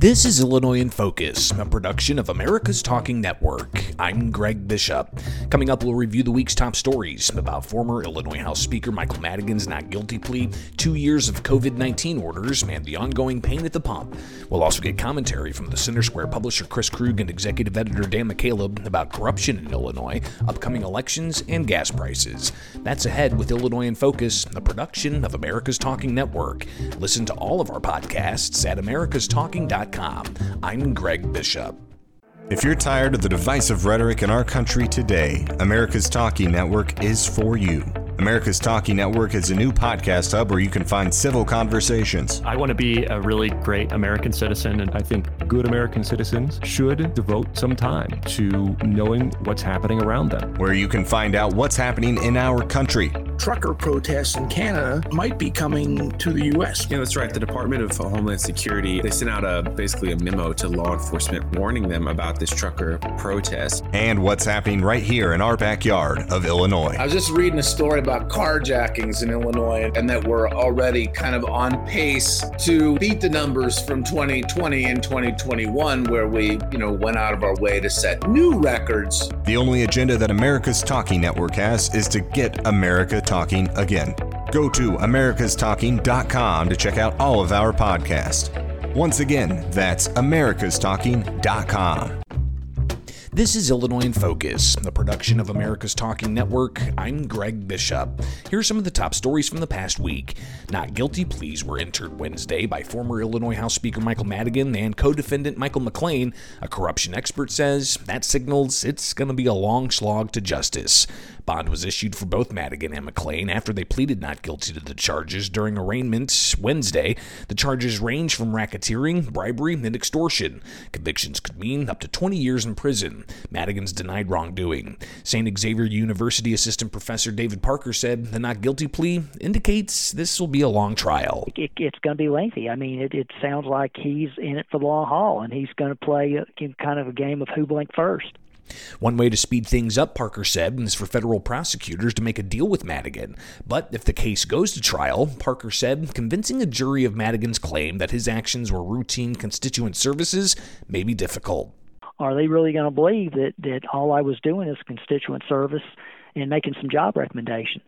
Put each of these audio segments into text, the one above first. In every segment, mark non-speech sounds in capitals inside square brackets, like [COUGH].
This is Illinois in Focus, a production of America's Talking Network. I'm Greg Bishop. Coming up, we'll review the week's top stories about former Illinois House Speaker Michael Madigan's not guilty plea, two years of COVID 19 orders, and the ongoing pain at the pump. We'll also get commentary from the Center Square publisher Chris Krug and executive editor Dan McCaleb about corruption in Illinois, upcoming elections, and gas prices. That's ahead with Illinois in Focus, a production of America's Talking Network. Listen to all of our podcasts at americastalking.com I'm Greg Bishop. If you're tired of the divisive rhetoric in our country today, America's Talking Network is for you. America's Talking Network is a new podcast hub where you can find civil conversations. I want to be a really great American citizen, and I think good American citizens should devote some time to knowing what's happening around them. Where you can find out what's happening in our country. Trucker protests in Canada might be coming to the U.S. Yeah, that's right. The Department of Homeland Security they sent out a basically a memo to law enforcement warning them about this trucker protest and what's happening right here in our backyard of Illinois. I was just reading a story about carjackings in Illinois and that we're already kind of on pace to beat the numbers from 2020 and 2021 where we, you know, went out of our way to set new records. The only agenda that America's Talking Network has is to get America talking again. Go to americastalking.com to check out all of our podcasts. Once again, that's americastalking.com. This is Illinois in Focus, the production of America's Talking Network. I'm Greg Bishop. Here are some of the top stories from the past week. Not guilty pleas were entered Wednesday by former Illinois House Speaker Michael Madigan and co defendant Michael McClain. A corruption expert says that signals it's going to be a long slog to justice. Bond was issued for both Madigan and McClain after they pleaded not guilty to the charges during arraignment Wednesday. The charges range from racketeering, bribery, and extortion. Convictions could mean up to 20 years in prison. Madigan's denied wrongdoing. St. Xavier University assistant professor David Parker said the not guilty plea indicates this will be a long trial. It, it's going to be lengthy. I mean, it, it sounds like he's in it for the long haul, and he's going to play uh, a, kind of a game of who blinked first. One way to speed things up, Parker said, is for federal prosecutors to make a deal with Madigan. But if the case goes to trial, Parker said, convincing a jury of Madigan's claim that his actions were routine constituent services may be difficult. Are they really going to believe that, that all I was doing is constituent service and making some job recommendations?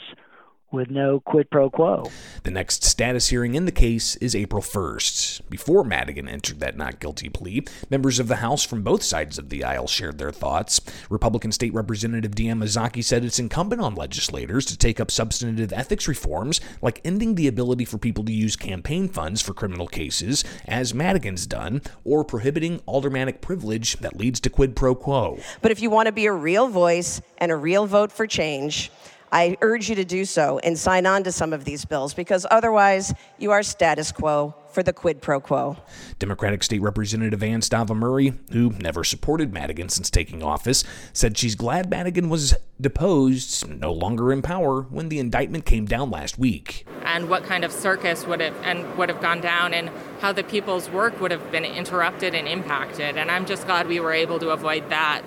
With no quid pro quo. The next status hearing in the case is April 1st. Before Madigan entered that not guilty plea, members of the House from both sides of the aisle shared their thoughts. Republican State Representative Deanne Mazzochi said it's incumbent on legislators to take up substantive ethics reforms, like ending the ability for people to use campaign funds for criminal cases, as Madigan's done, or prohibiting aldermanic privilege that leads to quid pro quo. But if you want to be a real voice and a real vote for change, I urge you to do so and sign on to some of these bills because otherwise you are status quo for the quid pro quo. Democratic State Representative Anne Stava-Murray, who never supported Madigan since taking office, said she's glad Madigan was deposed, no longer in power, when the indictment came down last week. And what kind of circus would have and would have gone down and how the people's work would have been interrupted and impacted. And I'm just glad we were able to avoid that.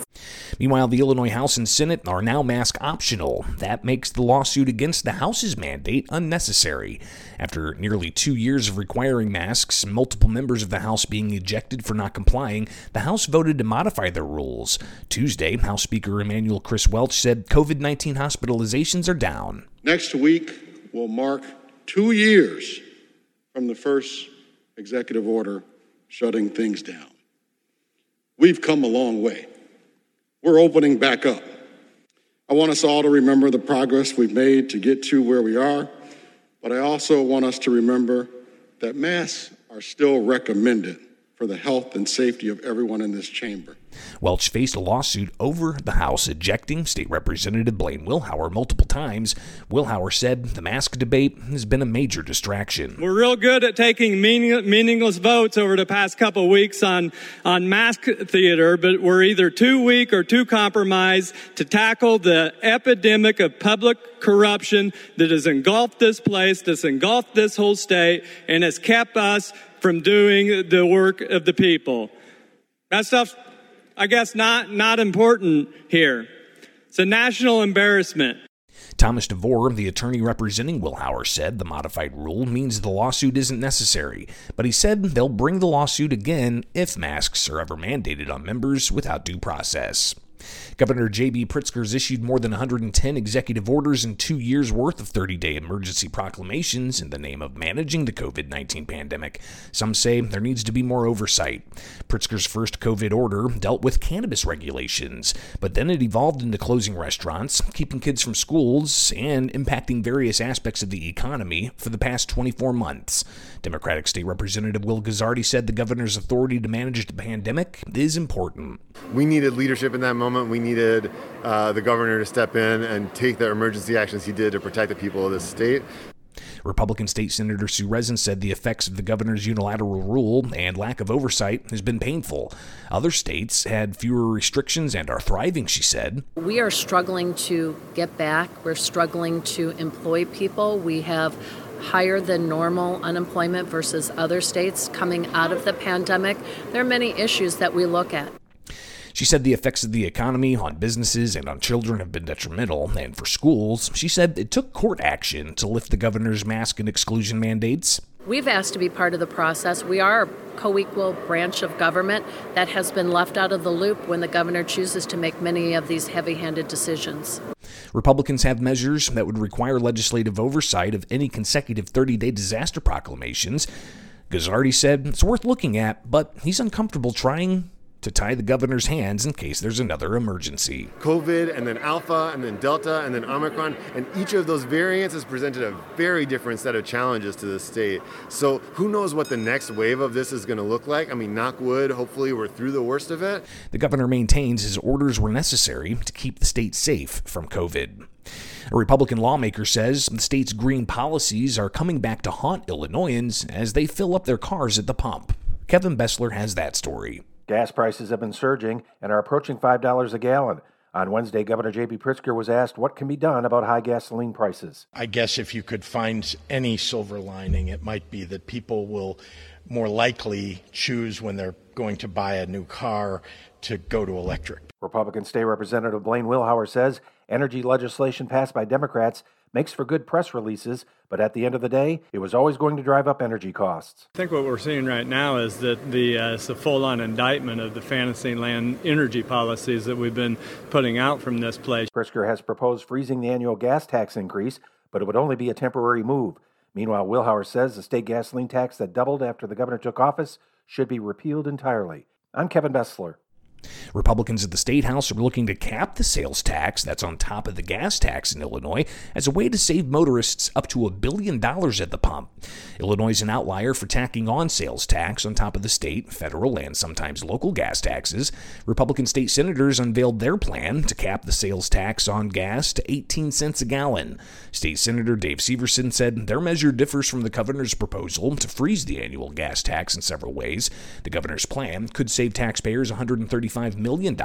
Meanwhile, the Illinois House and Senate are now mask optional. That makes the lawsuit against the House's mandate unnecessary. After nearly two years of requiring masks, multiple members of the House being ejected for not complying, the House voted to modify their rules. Tuesday, House Speaker Emanuel Chris Welch said COVID 19 hospitalizations are down. Next week will mark two years from the first executive order shutting things down. We've come a long way. We're opening back up. I want us all to remember the progress we've made to get to where we are, but I also want us to remember that masks are still recommended for the health and safety of everyone in this chamber. Welch faced a lawsuit over the House ejecting State Representative Blaine Wilhour multiple times. Wilhour said the mask debate has been a major distraction. We're real good at taking meaning, meaningless votes over the past couple weeks on, on mask theater, but we're either too weak or too compromised to tackle the epidemic of public corruption that has engulfed this place, that's engulfed this whole state, and has kept us from doing the work of the people. That stuff's I guess not, not important here. It's a national embarrassment. Thomas DeVore, the attorney representing Wilhour, said the modified rule means the lawsuit isn't necessary, but he said they'll bring the lawsuit again if masks are ever mandated on members without due process. Governor J.B. Pritzker's issued more than 110 executive orders and two years' worth of 30 day emergency proclamations in the name of managing the COVID 19 pandemic. Some say there needs to be more oversight. Pritzker's first COVID order dealt with cannabis regulations, but then it evolved into closing restaurants, keeping kids from schools, and impacting various aspects of the economy for the past 24 months. Democratic State Representative Will Guzzardi said the governor's authority to manage the pandemic is important. We needed leadership in that moment. We needed uh, the governor to step in and take the emergency actions he did to protect the people of this state. Republican State Senator Sue Rezin said the effects of the governor's unilateral rule and lack of oversight has been painful. Other states had fewer restrictions and are thriving, she said. We are struggling to get back. We're struggling to employ people. We have higher than normal unemployment versus other states coming out of the pandemic. There are many issues that we look at. She said the effects of the economy on businesses and on children have been detrimental, and for schools, she said it took court action to lift the governor's mask and exclusion mandates. We've asked to be part of the process. We are a co equal branch of government that has been left out of the loop when the governor chooses to make many of these heavy handed decisions. Republicans have measures that would require legislative oversight of any consecutive 30 day disaster proclamations. Guzzardi said it's worth looking at, but he's uncomfortable trying to tie the governor's hands in case there's another emergency. COVID and then Alpha and then Delta and then Omicron, and each of those variants has presented a very different set of challenges to the state. So who knows what the next wave of this is going to look like? I mean, knock wood, hopefully we're through the worst of it. The governor maintains his orders were necessary to keep the state safe from COVID. A Republican lawmaker says the state's green policies are coming back to haunt Illinoisans as they fill up their cars at the pump. Kevin Bessler has that story. Gas prices have been surging and are approaching $5 a gallon. On Wednesday, Governor J.B. Pritzker was asked what can be done about high gasoline prices. I guess if you could find any silver lining, it might be that people will more likely choose when they're going to buy a new car to go to electric. Republican State Representative Blaine Wilhour says energy legislation passed by Democrats makes for good press releases, but at the end of the day, it was always going to drive up energy costs. I think what we're seeing right now is that the uh, it's a full-on indictment of the Fantasyland energy policies that we've been putting out from this place. Pritzker has proposed freezing the annual gas tax increase, but it would only be a temporary move. Meanwhile, Wilhour says the state gasoline tax that doubled after the governor took office should be repealed entirely. I'm Kevin Bessler. Republicans at the State House are looking to cap the sales tax that's on top of the gas tax in Illinois as a way to save motorists up to a billion dollars at the pump. Illinois is an outlier for tacking on sales tax on top of the state, federal, and sometimes local gas taxes. Republican state senators unveiled their plan to cap the sales tax on gas to 18 cents a gallon. State Senator Dave Syverson said their measure differs from the governor's proposal to freeze the annual gas tax in several ways. The governor's plan could save taxpayers 135 $35 million,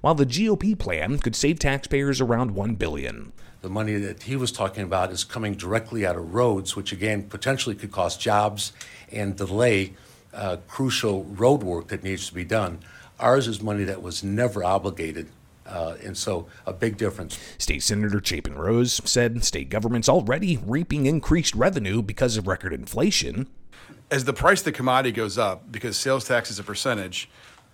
while the GOP plan could save taxpayers around 1 billion. The money that he was talking about is coming directly out of roads, which again potentially could cost jobs and delay uh, crucial road work that needs to be done. Ours is money that was never obligated uh, and so a big difference. State Senator Chapin Rose said state government's already reaping increased revenue because of record inflation. As the price of the commodity goes up, because sales tax is a percentage,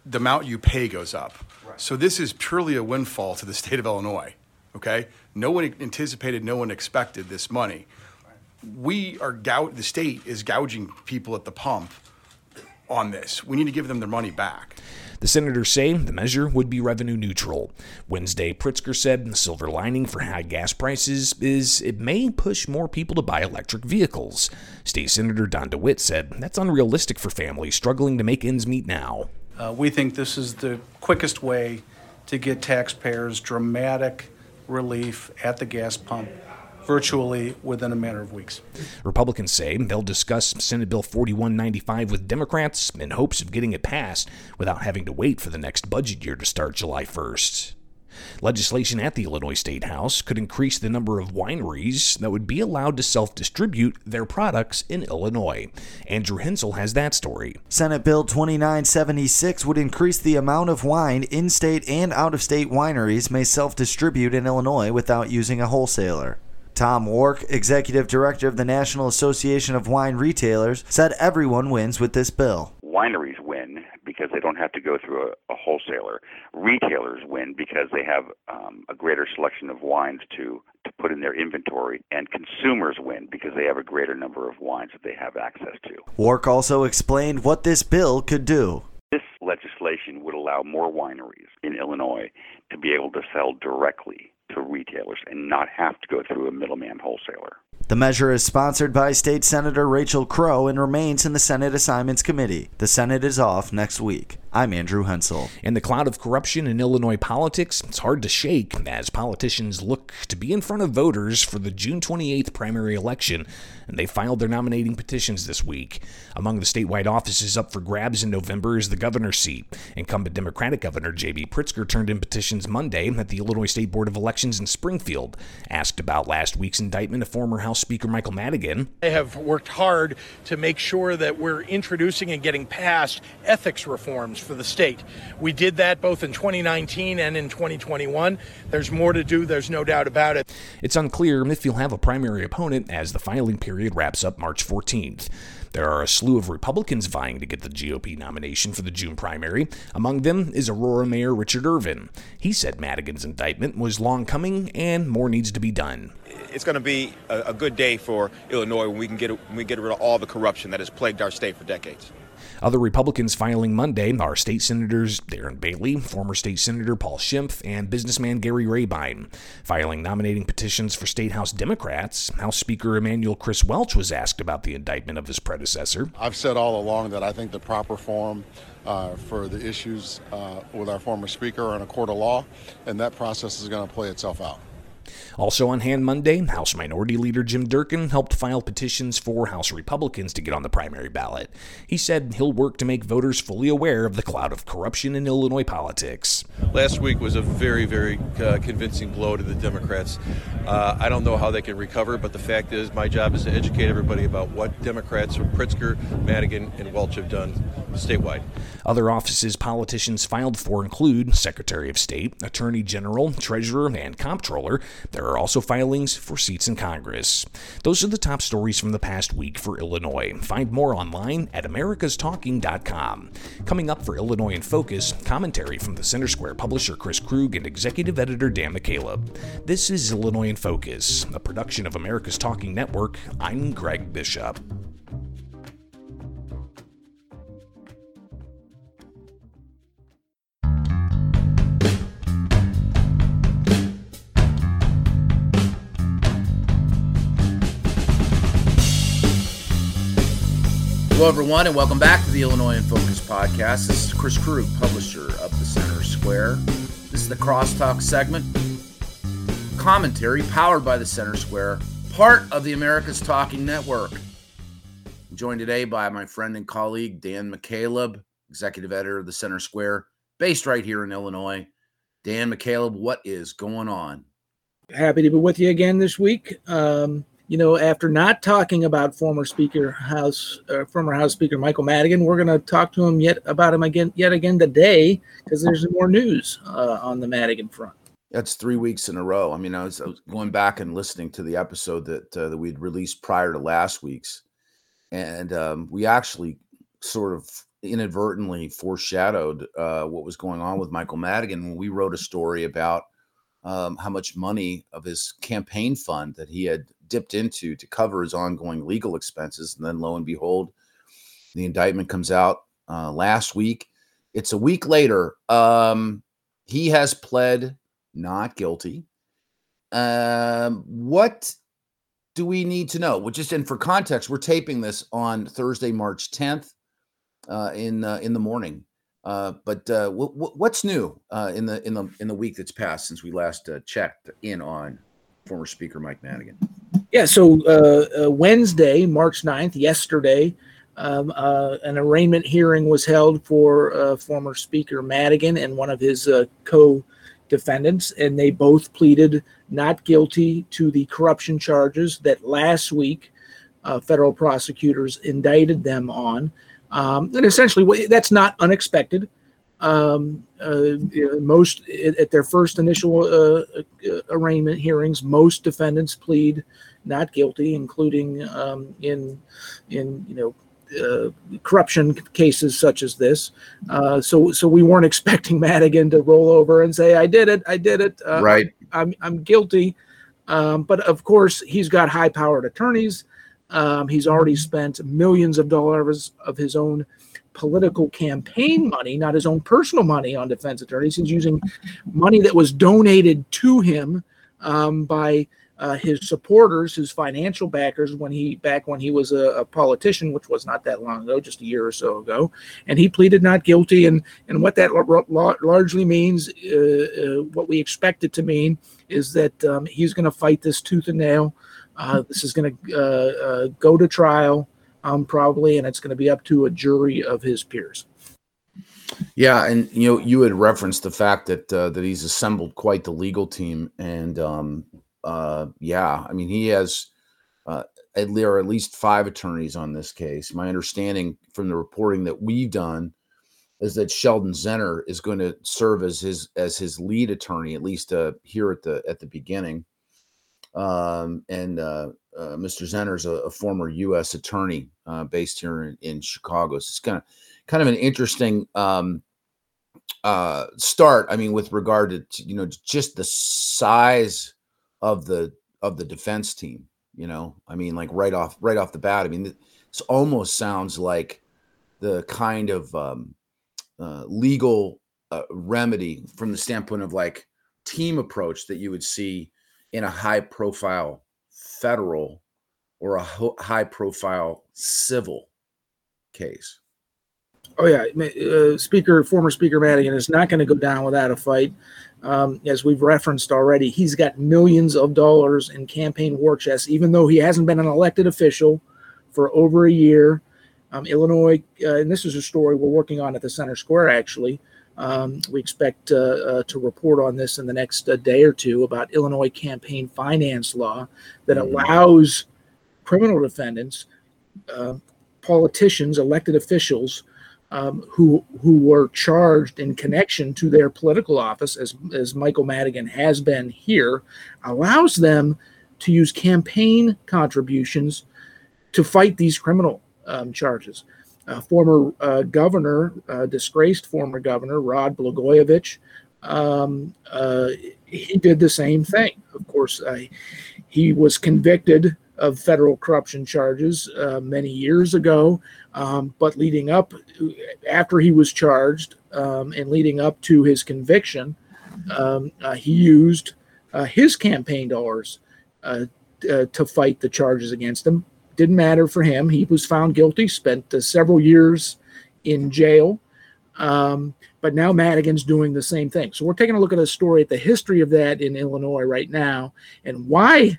the amount you pay goes up. Right. So this is purely a windfall to the state of Illinois. Okay, no one anticipated, no one expected this money. Right. We are gou- the state is gouging people at the pump on this. We need to give them their money back. The senators say the measure would be revenue neutral. Wednesday, Pritzker said the silver lining for high gas prices is it may push more people to buy electric vehicles. State Senator Don DeWitte said that's unrealistic for families struggling to make ends meet now. Uh, we think this is the quickest way to get taxpayers dramatic relief at the gas pump virtually within a matter of weeks. Republicans say they'll discuss Senate Bill 4195 with Democrats in hopes of getting it passed without having to wait for the next budget year to start July 1st. Legislation at the Illinois State House could increase the number of wineries that would be allowed to self distribute their products in Illinois. Andrew Hensel has that story. Senate Bill 2976 would increase the amount of wine in state and out of state wineries may self distribute in Illinois without using a wholesaler. Tom Wark, executive director of the National Association of Wine Retailers, said everyone wins with this bill. Wineries win because they don't have to go through a, a wholesaler. Retailers win because they have um, a greater selection of wines to, to put in their inventory. And consumers win because they have a greater number of wines that they have access to. Wark also explained what this bill could do. This legislation would allow more wineries in Illinois to be able to sell directly to retailers and not have to go through a middleman wholesaler. The measure is sponsored by State Senator Rachelle Crowe and remains in the Senate Assignments Committee. The Senate is off next week. I'm Andrew Hensel. In the cloud of corruption in Illinois politics, it's hard to shake as politicians look to be in front of voters for the June 28th primary election, and they filed their nominating petitions this week. Among the statewide offices up for grabs in November is the governor's seat. Incumbent Democratic Governor J.B. Pritzker turned in petitions Monday at the Illinois State Board of Elections in Springfield. Asked about last week's indictment of former House Speaker Michael Madigan. I have worked hard to make sure that we're introducing and getting passed ethics reforms for the state. We did that both in 2019 and in 2021. There's more to do, there's no doubt about it. It's unclear if you'll have a primary opponent as the filing period wraps up March 14th. There are a slew of Republicans vying to get the GOP nomination for the June primary. Among them is Aurora Mayor Richard Irvin. He said Madigan's indictment was long coming and more needs to be done. It's going to be a, a good day for Illinois when we can get when we get rid of all the corruption that has plagued our state for decades. Other Republicans filing Monday are State Senators Darren Bailey, former State Senator Paul Schimpf, and businessman Gary Rabine. Filing nominating petitions for State House Democrats, House Speaker Emanuel Chris Welch was asked about the indictment of his predecessor. I've said all along that I think the proper form uh, for the issues uh, with our former Speaker are in a court of law, and that process is going to play itself out. Also on hand Monday, House Minority Leader Jim Durkin helped file petitions for House Republicans to get on the primary ballot. He said he'll work to make voters fully aware of the cloud of corruption in Illinois politics. Last week was a very, very uh, convincing blow to the Democrats. Uh, I don't know how they can recover, but the fact is, my job is to educate everybody about what Democrats from Pritzker, Madigan, and Welch have done statewide. Other offices politicians filed for include Secretary of State, Attorney General, Treasurer, and Comptroller. There are also filings for seats in Congress. Those are the top stories from the past week for Illinois. Find more online at americastalking.com. Coming up for Illinois in Focus, commentary from the Center Square publisher Chris Krug and executive editor Dan McCaleb. This is Illinois in Focus, a production of America's Talking Network. I'm Greg Bishop. Hello, everyone, and welcome back to the Illinois in Focus podcast. This is Chris Krug, publisher of the Center Square. This is the Crosstalk segment. Commentary powered by the Center Square, part of the America's Talking Network. I'm joined today by my friend and colleague, Dan McCaleb, executive editor of the Center Square, based right here in Illinois. Dan McCaleb, what is going on? Happy to be with you again this week. Um, you know, after not talking about former Speaker House, uh, former House Speaker Michael Madigan, we're going to talk to him yet about him again, yet again today, because there's more news uh, on the Madigan front. That's three weeks in a row. I mean, I was, I was going back and listening to the episode that uh, that we'd released prior to last week's, and um, we actually sort of inadvertently foreshadowed uh, what was going on with Michael Madigan when we wrote a story about um, how much money of his campaign fund that he had dipped into to cover his ongoing legal expenses. And then lo and behold, the indictment comes out uh, last week. It's a week later. Um, he has pled not guilty. Um, what do we need to know? Well, just in for context, we're taping this on Thursday, March 10th, uh, in uh, in the morning. Uh, but uh, w- w- what's new uh, in the in the in the week that's passed since we last uh, checked in on former Speaker Mike Madigan? Yeah, so uh, Wednesday, March 9th, yesterday, um, an arraignment hearing was held for former Speaker Madigan and one of his uh, co defendants, and they both pleaded not guilty to the corruption charges that last week federal prosecutors indicted them on. Um, and essentially, that's not unexpected. Um, uh, most at their first initial uh, uh, arraignment hearings, most defendants plead not guilty, including um, in in you know uh, corruption cases such as this. Uh, so so we weren't [LAUGHS] expecting Madigan to roll over and say, "I did it, I did it, uh, right? I'm I'm guilty." Um, but of course, he's got high-powered attorneys. Um, he's already spent millions of dollars of his own political campaign money, not his own personal money, on defense attorneys. He's using money that was donated to him um, by uh, his supporters, his financial backers, when he back when he was a, a, politician, which was not that long ago, just a year or so ago, and he pleaded not guilty. And and what that largely means, uh, uh, what we expect it to mean, is that um, he's going to fight this tooth and nail. Uh, this is going to uh, uh, go to trial, um, probably, and it's going to be up to a jury of his peers. Yeah, and you know, you had referenced the fact that that he's assembled quite the legal team, and um, uh, yeah, I mean, he has uh, there are at least five attorneys on this case. My understanding from the reporting that we've done is that Sheldon Zenner is going to serve as his as his lead attorney, at least uh, here at the at the beginning. Um, and uh, uh, Mr. Zenner is a, a, former U.S. attorney uh, based here in, in, Chicago. So it's kind of kind of an interesting um, uh, start. I mean, with regard to you know just the size of the of the defense team. You know, I mean, like right off right off the bat. I mean, this almost sounds like the kind of um, uh, legal uh, remedy from the standpoint of like team approach that you would see in a high profile federal or a ho- high profile civil case. Oh yeah, uh, Speaker, former Speaker Madigan is not going to go down without a fight. Um, as we've referenced already, he's got millions of dollars in campaign war chests, even though he hasn't been an elected official for over a year. Um, Illinois, uh, and this is a story we're working on at the Center Square, actually. Um, we expect uh, uh, to report on this in the next uh, day or two about Illinois campaign finance law that mm-hmm. allows criminal defendants, uh, politicians, elected officials um, who who were charged in connection to their political office, as as Michael Madigan has been here, allows them to use campaign contributions to fight these criminal um, charges. Uh, former uh, governor, uh, disgraced former governor Rod Blagojevich, um, uh, he did the same thing. Of course, he was convicted of federal corruption charges uh, many years ago. Um, but leading up, after he was charged um, and leading up to his conviction, um, uh, he used his campaign dollars to fight the charges against him. Didn't matter for him. He was found guilty, spent uh, several years in jail. Um, but now Madigan's doing the same thing. So we're taking a look at a story at the history of that in Illinois right now and why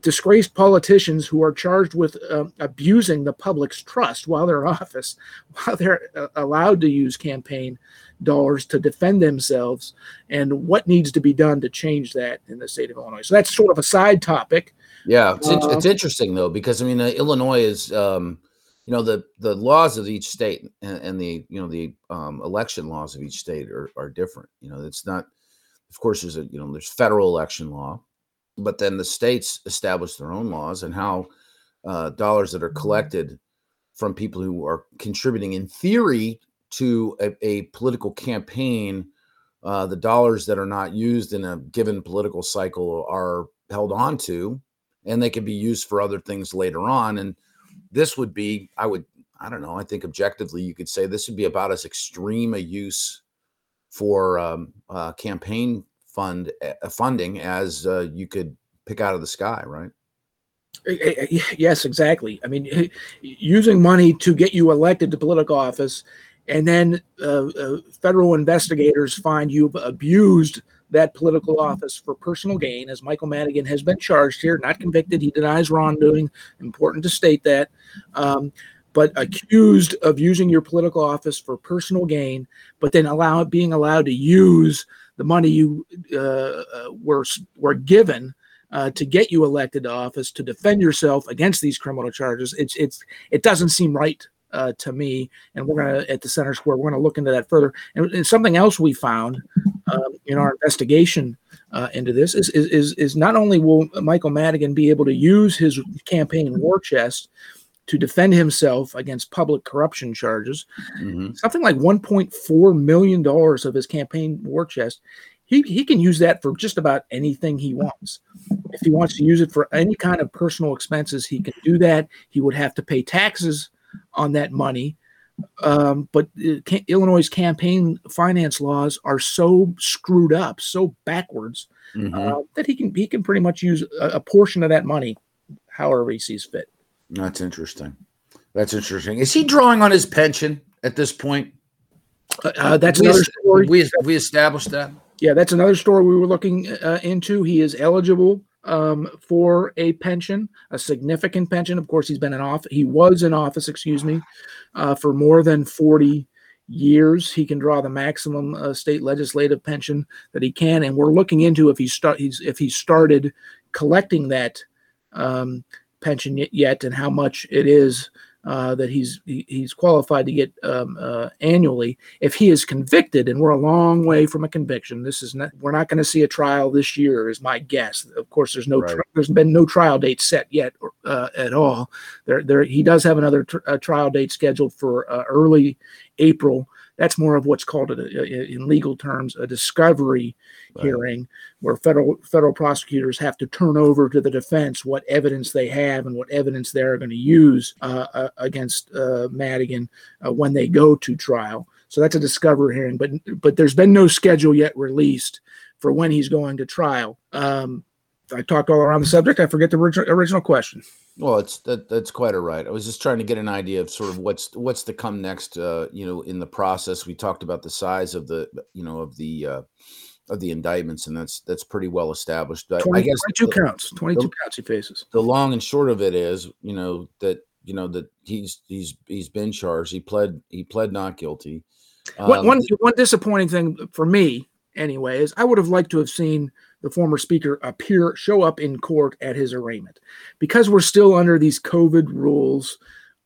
disgraced politicians who are charged with uh, abusing the public's trust while they're in [LAUGHS] office, while they're uh, allowed to use campaign dollars to defend themselves, and what needs to be done to change that in the state of Illinois. So that's sort of a side topic. Yeah, it's, uh, it's interesting though because I mean uh, Illinois is. Um, you know the the laws of each state and, and the you know the um, election laws of each state are, are different you know it's not of course there's a you know there's federal election law but then the states establish their own laws and how uh, dollars that are mm-hmm. collected from people who are contributing in theory to a, a political campaign uh, the dollars that are not used in a given political cycle are held on to and they can be used for other things later on and this would be i would i don't know i think objectively you could say this would be about as extreme a use for um, uh, campaign fund uh, funding as uh, you could pick out of the sky, right? Yes, exactly. I mean, using money to get you elected to political office, and then uh, uh, federal investigators find you've abused that political office for personal gain, as Michael Madigan has been charged here, not convicted. He denies wrongdoing. Important to state that. Um, but accused of using your political office for personal gain, but then allow being allowed to use the money you uh, uh, were were given uh, to get you elected to office to defend yourself against these criminal charges. It's it's it doesn't seem right uh, to me. And we're gonna at the center square. We're gonna look into that further. And, and something else we found um, in our investigation uh, into this is, is is not only will Michael Madigan be able to use his campaign war chest to defend himself against public corruption charges. Mm-hmm. Something like 1.4 million dollars of his campaign war chest. He, he can use that for just about anything he wants. If he wants to use it for any kind of personal expenses, he can do that. He would have to pay taxes on that money. Um, but uh, Illinois' campaign finance laws are so screwed up, so backwards, Mhm. uh, that he can he can pretty much use a, a portion of that money however he sees fit. That's interesting. That's interesting. Is he drawing on his pension at this point? Uh, that's we, another story. We we established that. Yeah, that's another story we were looking uh, into. He is eligible um, for a pension, a significant pension. Of course, he's been in office. He was in office, excuse me, uh, for more than forty years. He can draw the maximum uh, state legislative pension that he can, and we're looking into if he start he's if he started collecting that um, pension yet and how much it is uh, that he's he, he's qualified to get um, uh, annually. If he is convicted, and we're a long way from a conviction, this is not we're not going to see a trial this year, is my guess. Of course, there's no Right. tri- there's been no trial date set yet uh, at all. There there he does have another tr- uh, trial date scheduled for uh, early April. That's more of what's called a, a- in legal terms a discovery hearing, where federal federal prosecutors have to turn over to the defense what evidence they have and what evidence they're going to use uh, uh, against uh, Madigan uh, when they go to trial. So that's a discovery hearing, but but there's been no schedule yet released for when he's going to trial. Um, I talked all around the subject. I forget the original, original question. Well, it's that that's quite all right. I was just trying to get an idea of sort of what's what's to come next. Uh, you know, in the process, we talked about the size of the you know of the uh, of the indictments, and that's that's pretty well established. But 20, I guess 22 the- counts. 22 the- counts he faces. the long and short of it is, you know, that you know that he's he's he's been charged. He pled he pled not guilty. Um, one, one disappointing thing for me, anyway, is I would have liked to have seen the former speaker appear, show up in court at his arraignment, because we're still under these COVID rules.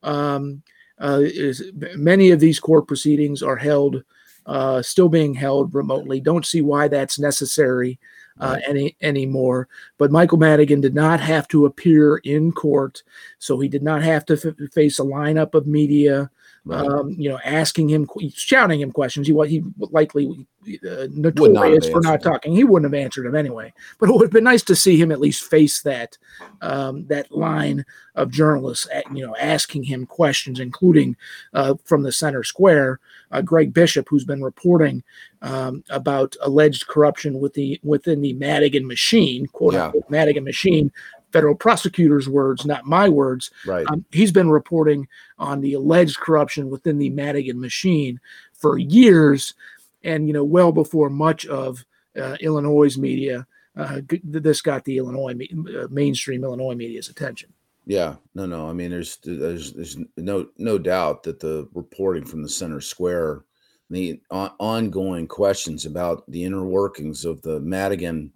Um, uh, is many of these court proceedings are held, uh, still being held remotely. Don't see why that's necessary uh, any anymore. But Michael Madigan did not have to appear in court, so he did not have to f- face a lineup of media um, you know, asking him, shouting him questions. He wa- he likely uh, not notorious for not talking. He wouldn't have answered him anyway. But it would have been nice to see him at least face that um, that line of journalists, at, you know, asking him questions, including uh, from the center square, uh, Greg Bishop, who's been reporting um, about alleged corruption with the within the Madigan machine, quote Yeah. unquote Madigan machine. Federal prosecutors' words, not my words. Right. Um, he's been reporting on the alleged corruption within the Madigan machine for years, and you know, well before much of uh, Illinois' media. Uh, this got the Illinois uh, mainstream Illinois media's attention. Yeah, no, no. I mean, there's there's there's no no doubt that the reporting from the center square, the on, ongoing questions about the inner workings of the Madigan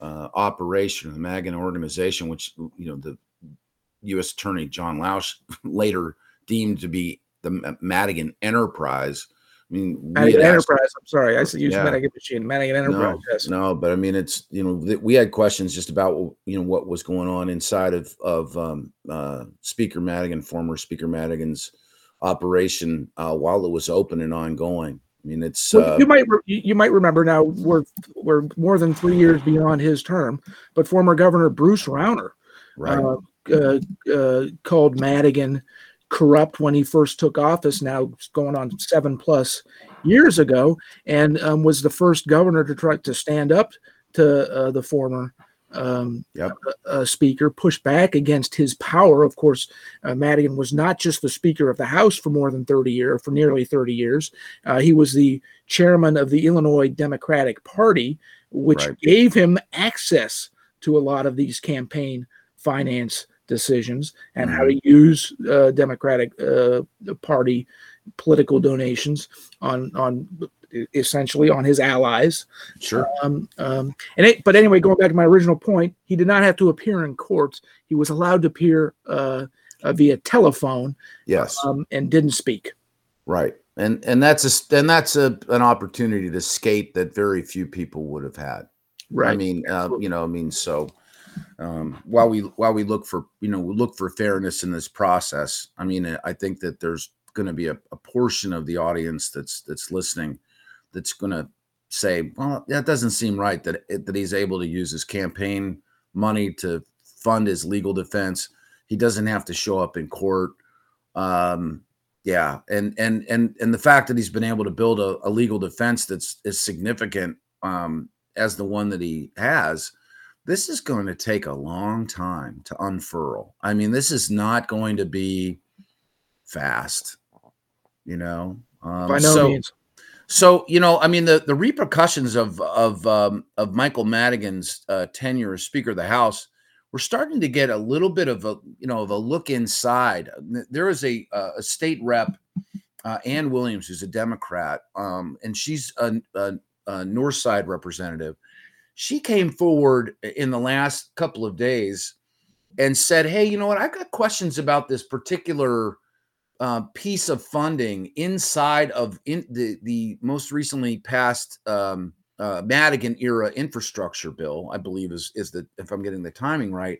uh, operation, the Madigan organization, which you know the U.S. Attorney John Lausch [LAUGHS] later deemed to be the Ma- Madigan Enterprise. I mean, Madigan had asked- Enterprise. I'm sorry, I said use Yeah. Madigan machine. Madigan Enterprise. no, yes. no, but I mean, it's you know we had questions just about you know what was going on inside of of um, uh, Speaker Madigan, former Speaker Madigan's operation uh, while it was open and ongoing. I mean, it's Well, uh, you might re- you might remember now we're we're more than three years beyond his term, but former Governor Bruce Rauner Right. uh, uh, uh, called Madigan corrupt when he first took office. Now going on seven plus years ago, and um, was the first governor to try to stand up to uh, the former um, Yep. uh, speaker, push back against his power. Of course, uh, Madigan was not just the Speaker of the House for more than 30 years, for nearly 30 years. Uh, he was the chairman of the Illinois Democratic Party, which Right. gave him access to a lot of these campaign finance decisions and how to use uh, Democratic uh, Party political donations on on essentially on his allies. Sure. Um, um, and it, but anyway, going back to my original point, he did not have to appear in court. He was allowed to appear uh, uh, via telephone. Yes. Um, and didn't speak. Right. And and that's a and that's a an opportunity to escape that very few people would have had. Right. I mean, uh, you know, I mean, so um, while we while we look for you know we look for fairness in this process, I mean, I think that there's going to be a, a portion of the audience that's that's listening that's going to say, well, that doesn't seem right that that he's able to use his campaign money to fund his legal defense. He doesn't have to show up in court. Um, yeah, and and and and the fact that he's been able to build a, a legal defense that's as significant um, as the one that he has, this is going to take a long time to unfurl. I mean, this is not going to be fast, you know. Um, By no so, means. So you know, I mean, the the repercussions of of um, of Michael Madigan's uh, tenure as Speaker of the House, we're starting to get a little bit of a you know of a look inside. There is a uh, a state rep, uh, Ann Williams, who's a Democrat, um, and she's a, a, a North Side representative. She came forward in the last couple of days and said, "Hey, you know what? I've got questions about this particular." Uh, piece of funding inside of in the the most recently passed um, uh, Madigan era infrastructure bill, I believe is is the if I'm getting the timing right.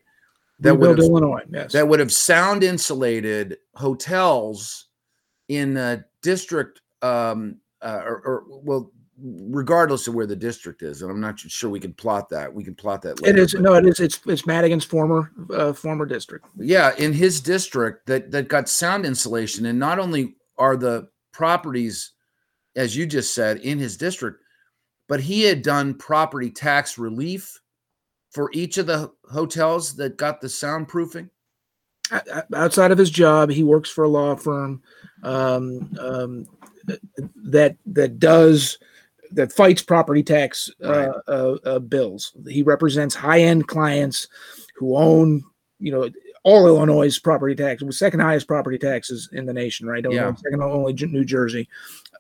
Rebuild have, Illinois, yes. that would have sound insulated hotels in the district, um, uh, or, or well, regardless of where the district is, and I'm not sure we can plot that. We can plot that. It later, is but- no, it is. It's it's Madigan's former uh, former district. yeah, in his district that that got sound insulation, and not only are the properties, as you just said, in his district, but he had done property tax relief for each of the hotels that got the soundproofing. Outside of his job, he works for a law firm um, um, that that does that fights property tax uh, uh, uh, bills. He represents high end clients who own, you know, all Illinois' property tax, second highest property taxes in the nation, right? Illinois, Yeah. Second only New Jersey.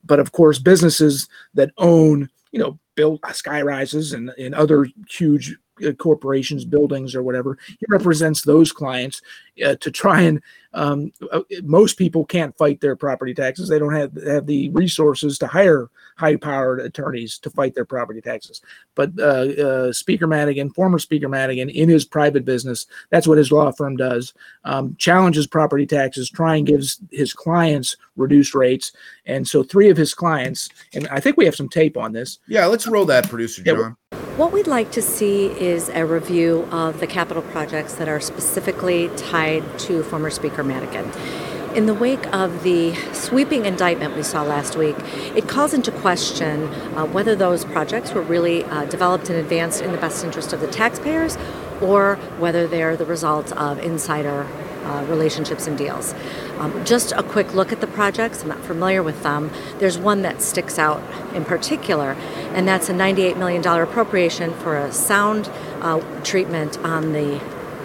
But of course, businesses that own, you know, build sky rises and, and other huge uh, corporations, buildings, or whatever. He represents those clients uh, to try and um, uh, most people can't fight their property taxes. They don't have have the resources to hire high powered attorneys to fight their property taxes. But uh, uh, Speaker Madigan, former Speaker Madigan, in his private business, that's what his law firm does. Um, challenges property taxes, try and gives his clients reduced rates. And so three of his clients, and I think we have some tape on this. Yeah, let's roll that, producer Yeah, John. What we'd like to see is a review of the capital projects that are specifically tied to former Speaker Madigan. In the wake of the sweeping indictment we saw last week, it calls into question uh, whether those projects were really uh, developed and advanced in the best interest of the taxpayers or whether they're the result of insider uh, relationships and deals. Um, just a quick look at the projects. I'm not familiar with them. There's one that sticks out in particular, and that's a $98 million appropriation for a sound uh, treatment on the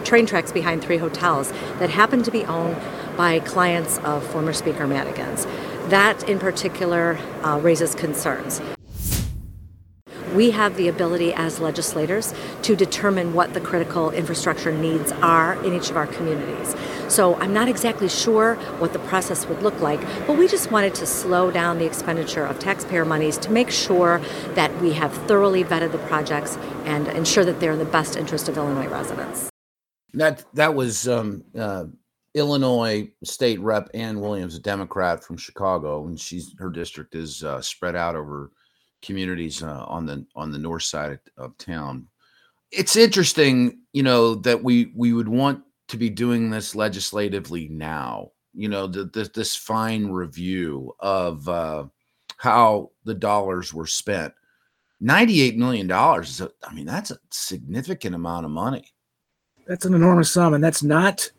train tracks behind three hotels that happen to be owned by clients of former Speaker Madigan's. That in particular uh, raises concerns. We have the ability as legislators to determine what the critical infrastructure needs are in each of our communities. So I'm not exactly sure what the process would look like, but we just wanted to slow down the expenditure of taxpayer monies to make sure that we have thoroughly vetted the projects and ensure that they're in the best interest of Illinois residents. That that was um, uh, Illinois State Rep Ann Williams, a Democrat from Chicago, and she's her district is uh, spread out over communities uh, on the on the north side of, town. It's interesting, you know, that we we would want to be doing this legislatively now. You know, the, the, this fine review of uh, how the dollars were spent. Ninety-eight million dollars I mean, that's a significant amount of money. That's an enormous sum, and that's not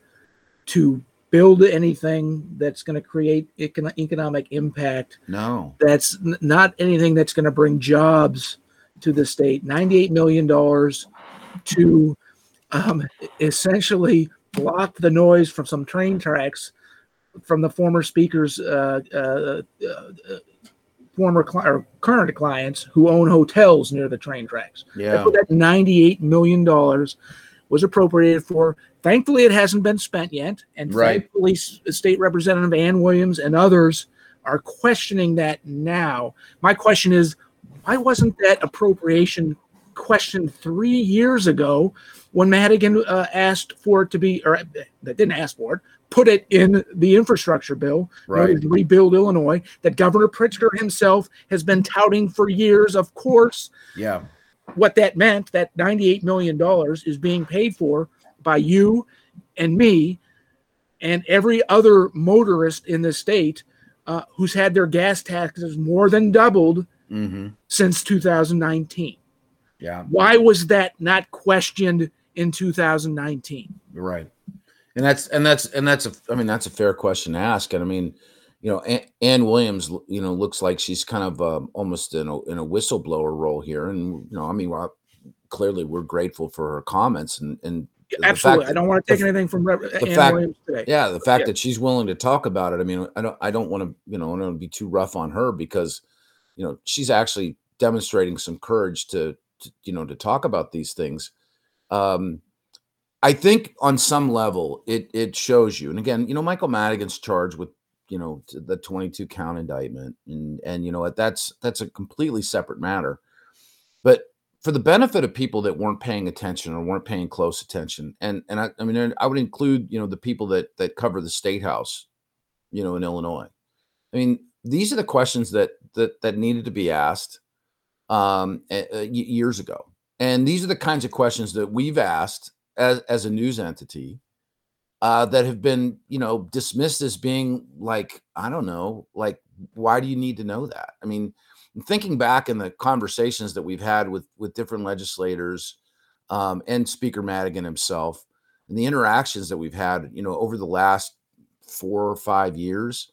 to build anything that's going to create econ- economic impact. No. That's n- not anything that's going to bring jobs to the state. $98 million to um, essentially block the noise from some train tracks from the former speaker's uh, uh, uh, former cli- or current clients who own hotels near the train tracks. Yeah. That's what that $98 million was appropriated for. Thankfully, it hasn't been spent yet. And Right. thankfully, State Representative Ann Williams and others are questioning that now. My question is why wasn't that appropriation questioned three years ago when Madigan uh, asked for it to be, or uh, that didn't ask for it, put it in the infrastructure bill, Right. noted Rebuild Illinois, that Governor Pritzker himself has been touting for years. Of course, Yeah. What that meant, that $98 million is being paid for by you and me and every other motorist in the state uh, who's had their gas taxes more than doubled Mm-hmm. since 2019. Yeah. Why was that not questioned in 2019? Right. And that's and that's and that's a I mean that's a fair question to ask. And I mean, you know, Ann, Ann Williams, you know, looks like she's kind of um, almost in a in a whistleblower role here. And you know, I mean, well, clearly we're grateful for her comments and and Absolutely. I don't want to take the- anything from Rev- the Ann fact, Williams today. yeah, the fact Yeah. that she's willing to talk about it. I mean, I don't, I don't want to, you know, I don't want to be too rough on her because, you know, she's actually demonstrating some courage to, to you know, to talk about these things. Um, I think on some level it it shows you, and again, you know, Michael Madigan's charged with, you know, the 22 count indictment, and and you know what, that's that's a completely separate matter. But for the benefit of people that weren't paying attention or weren't paying close attention, and and I, I mean, I would include you know the people that that cover the state house, you know, in Illinois. I mean, these are the questions that that that needed to be asked um, years ago, and these are the kinds of questions that we've asked as as a news entity uh, that have been you know dismissed as being like I don't know, like why do you need to know that? I mean, thinking back in the conversations that we've had with with different legislators um, and Speaker Madigan himself, and the interactions that we've had, you know, over the last four or five years.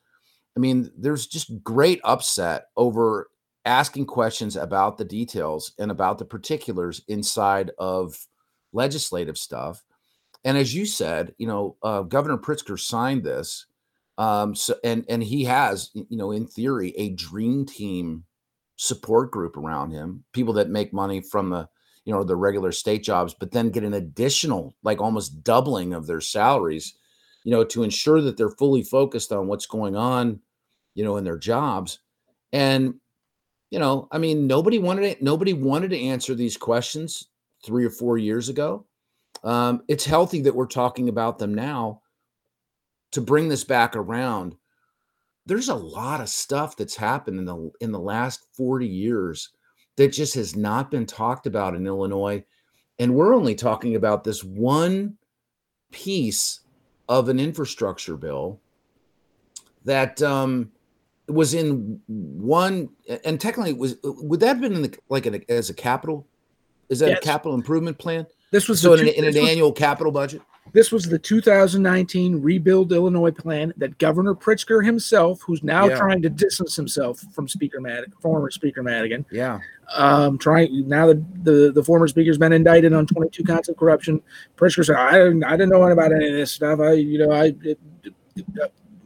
I mean, there's just great upset over asking questions about the details and about the particulars inside of legislative stuff. And as you said, you know, uh, Governor Pritzker signed this, um, so and and he has, you know, in theory, a dream team support group around him, people that make money from the, you know, the regular state jobs, but then get an additional, like almost doubling of their salaries, you know, to ensure that they're fully focused on what's going on, you know, in their jobs. And you know, I mean, nobody wanted it. Nobody wanted to answer these questions three or four years ago. Um, it's healthy that we're talking about them now to bring this back around. There's a lot of stuff that's happened in the in the last 40 years that just has not been talked about in Illinois. And we're only talking about this one piece of an infrastructure bill that um, was in one, and technically it was would that have been in the, like an, as a capital? Is that Yes. a capital improvement plan? This was so in, an- in an was- annual capital budget. This was the 2019 Rebuild Illinois plan that Governor Pritzker himself, who's now Yeah. trying to distance himself from Speaker Madigan, former Speaker Madigan, Yeah. um, trying now that the, the former speaker's been indicted on 22 counts of corruption. Pritzker said, I didn't, I didn't know about any of this stuff. I, you know, I, it, it-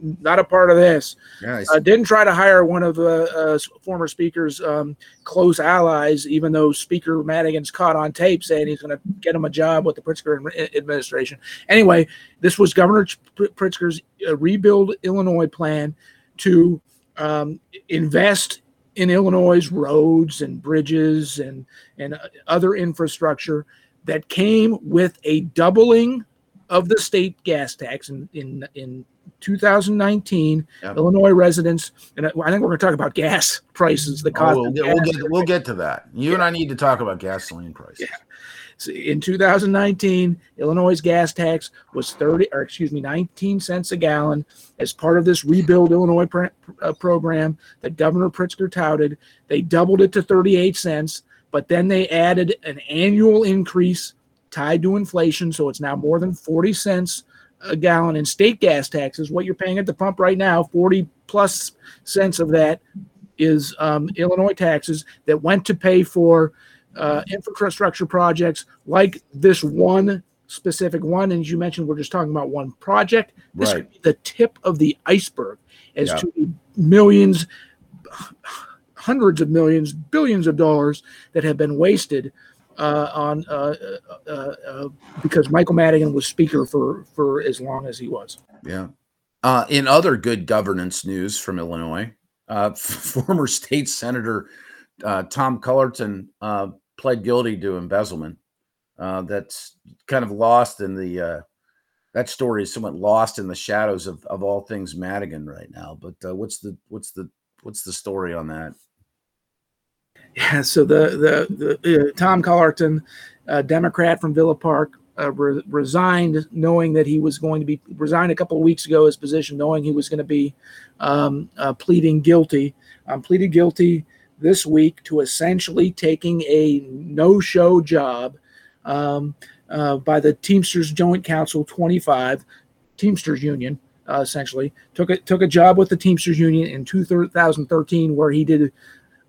not a part of this. Nice. Uh, didn't try to hire one of the uh, s- former speaker's um, close allies, even though Speaker Madigan's caught on tape saying he's going to get him a job with the Pritzker administration. Anyway, this was Governor Pritzker's uh, rebuild Illinois plan to um, invest in Illinois' roads and bridges and and uh, other infrastructure that came with a doubling of the state gas tax in in in 2019 Yep. Illinois residents and I think we're going to talk about gas prices the Oh, cost we'll, of get, we'll get we'll get to that. You and I need to talk about gasoline prices. So in 2019 Illinois' gas tax was 30 or excuse me 19 cents a gallon as part of this rebuild Illinois pr- uh, program that Governor Pritzker touted they doubled it to 38 cents but then they added an annual increase tied to inflation so it's now more than 40 cents a gallon in state gas taxes what you're paying at the pump right now 40 plus cents of that is um, Illinois taxes that went to pay for uh, infrastructure projects like this one specific one. And as you mentioned, we're just talking about one project. This Right. could be the tip of the iceberg as Yeah. to the millions, hundreds of millions, billions of dollars that have been wasted on uh, uh, uh, because Michael Madigan was speaker for for as long as he was. Yeah. Uh, in other good governance news from Illinois, uh, [LAUGHS] former state senator Tom Cullerton pled guilty to embezzlement. that's kind of lost in the that story is somewhat lost in the shadows of, of all things Madigan right now. But what's the what's the what's the story on that? Yeah, so the the, the uh, Tom Cullerton, uh, Democrat from Villa Park, uh, re- resigned knowing that he was going to be resigned a couple of weeks ago his position, knowing he was going to be um, uh, pleading guilty. Um, pleaded guilty this week to essentially taking a no-show job um, uh, by the Teamsters Joint Council 25, Teamsters Union. Uh, essentially, took a took a job with the Teamsters Union in 2013, where he did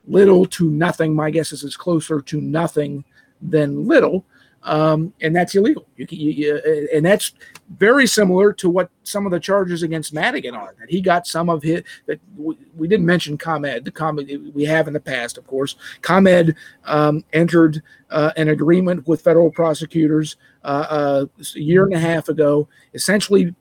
little to nothing. My guess is it's closer to nothing than little, um, and that's illegal. You, you, you, and that's very similar to what some of the charges against Madigan are. That he got some of his. That we, we didn't mention ComEd. The ComEd we have in the past, of course. ComEd um, entered uh, an agreement with federal prosecutors uh, uh, a year and a half ago, essentially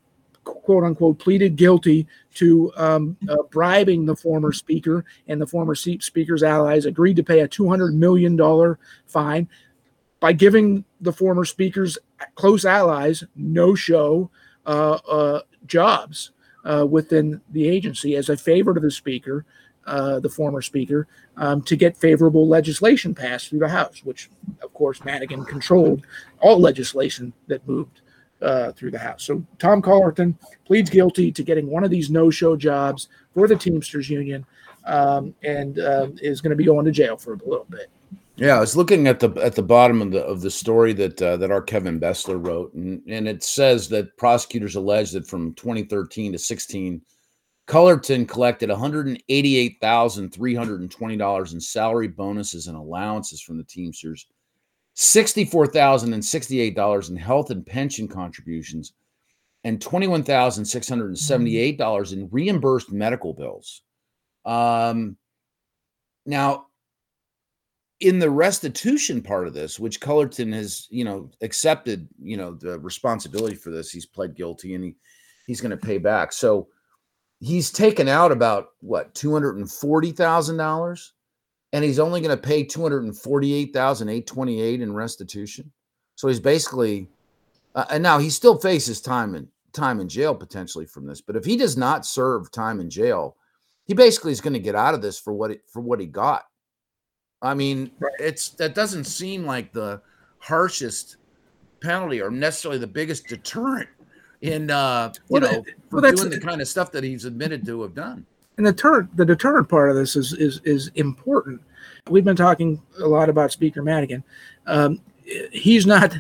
quote unquote pleaded guilty to um, uh, bribing the former speaker and the former speaker's allies agreed to pay a $200 million fine. By giving the former speaker's close allies no show uh, uh, jobs uh, within the agency as a favor to the speaker uh, the former speaker um, to get favorable legislation passed through the house which of course madigan controlled all legislation that moved uh, through the House. So Tom Cullerton pleads guilty to getting one of these no-show jobs for the Teamsters Union, um, and uh, is going to be going to jail for a little bit. Yeah, I was looking at the at the bottom of the of the story that uh, that our Kevin Bessler wrote, and and it says that prosecutors allege that from 2013 to 16, Cullerton collected 188 thousand three hundred and twenty dollars in salary bonuses and allowances from the Teamsters $64,068 in health and pension contributions, and $21,678 in reimbursed medical bills. Um, now, in the restitution part of this, which Cullerton has, you know, accepted, you know, the responsibility for this, he's pled guilty and he he's going to pay back. So he's taken out about what two hundred and forty thousand dollars and he's only going to pay 248,828 in restitution. So he's basically uh, and now he still faces time in time in jail potentially from this, but if he does not serve time in jail, he basically is going to get out of this for what it, for what he got. I mean, it's that doesn't seem like the harshest penalty or necessarily the biggest deterrent in uh you well, know for well, doing the kind of stuff that he's admitted to have done and the deterrent the deterrent part of this is is is important. We've been talking a lot about Speaker Madigan. Um, he's not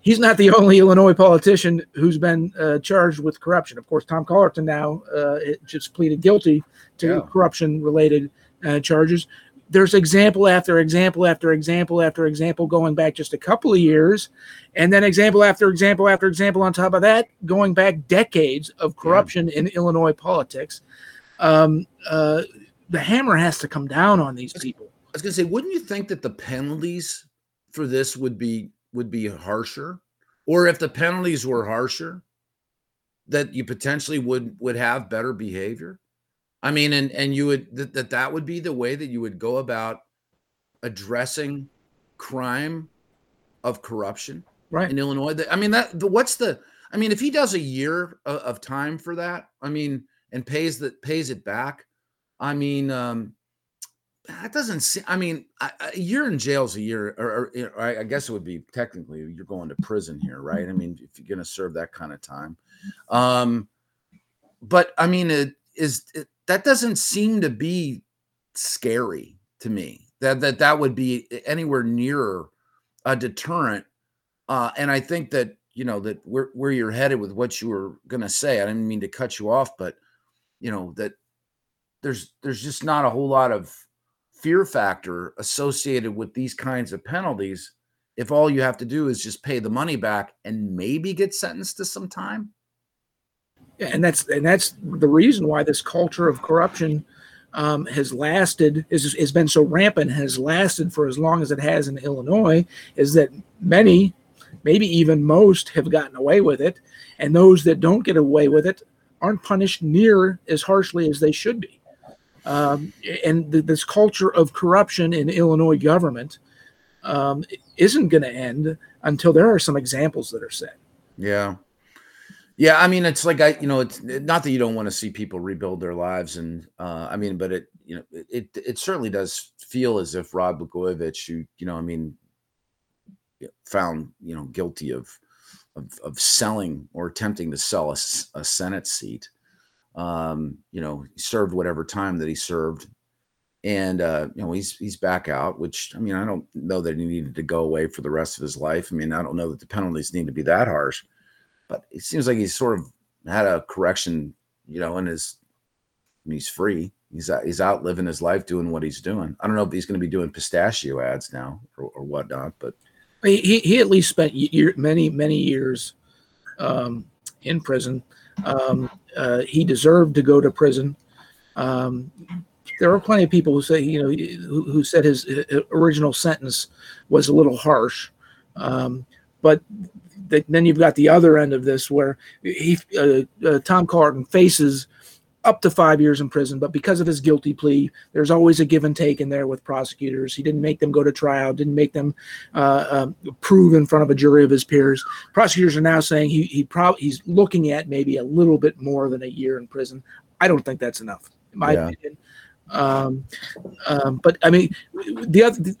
he's not the only Illinois politician who's been uh, charged with corruption. Of course, Tom Cullerton now uh, just pleaded guilty to yeah. corruption related uh, charges. There's example after example after example after example going back just a couple of years, and then example after example after example on top of that going back decades of corruption yeah. in Illinois politics um, uh, the hammer has to come down on these people. I was gonna say, wouldn't you think that the penalties for this would be would be harsher, or if the penalties were harsher, that you potentially would would have better behavior? I mean, and and you would that that, that would be the way that you would go about addressing crime of corruption right in Illinois. I mean, that the, what's the I mean, if he does a year of, of time for that, I mean, and pays that pays it back. I mean, um, that doesn't seem. I mean, a, a year in jail is a year, or, or, or, I guess it would be technically you're going to prison here, right? I mean, if you're going to serve that kind of time, um, but I mean, it is it, that doesn't seem to be scary to me. That that that would be anywhere near a deterrent, uh, and I think that you know that where where you're headed with what you were going to say. I didn't mean to cut you off, but you know that there's there's just not a whole lot of fear factor associated with these kinds of penalties if all you have to do is just pay the money back and maybe get sentenced to some time yeah, and that's and that's the reason why this culture of corruption um, has lasted, is, has been so rampant, has lasted for as long as it has in Illinois, is that many, maybe even most, have gotten away with it. And those that don't get away with it aren't punished near as harshly as they should be. Um, and th- this culture of corruption in Illinois government um, isn't going to end until there are some examples that are set. Yeah. Yeah, I mean, it's like I, you know, it's not that you don't want to see people rebuild their lives, and uh, I mean, but it, you know, it it certainly does feel as if Rod Blagojevich, who, you know, I mean, found you know guilty of of, of selling or attempting to sell a, a Senate seat, um, you know, he served whatever time that he served, and uh, you know, he's he's back out. Which I mean, I don't know that he needed to go away for the rest of his life. I mean, I don't know that the penalties need to be that harsh but it seems like he's sort of had a correction, you know, in his I mean, he's free. He's out, he's out living his life doing what he's doing. I don't know if he's going to be doing pistachio ads now or, or whatnot, but he, he at least spent year, many many years um, in prison. Um, uh, he deserved to go to prison. Um, there are plenty of people who say you know who, who said his, his, original sentence was a little harsh, um, but the, then you've got the other end of this where he uh, uh, Tom Cullerton faces up to five years in prison, but because of his guilty plea, there's always a give and take in there with prosecutors. He didn't make them go to trial, didn't make them uh, um, prove in front of a jury of his peers. Prosecutors are now saying he he probably he's looking at maybe a little bit more than a year in prison. I don't think that's enough, in my yeah. opinion. Um, um, but I mean, the other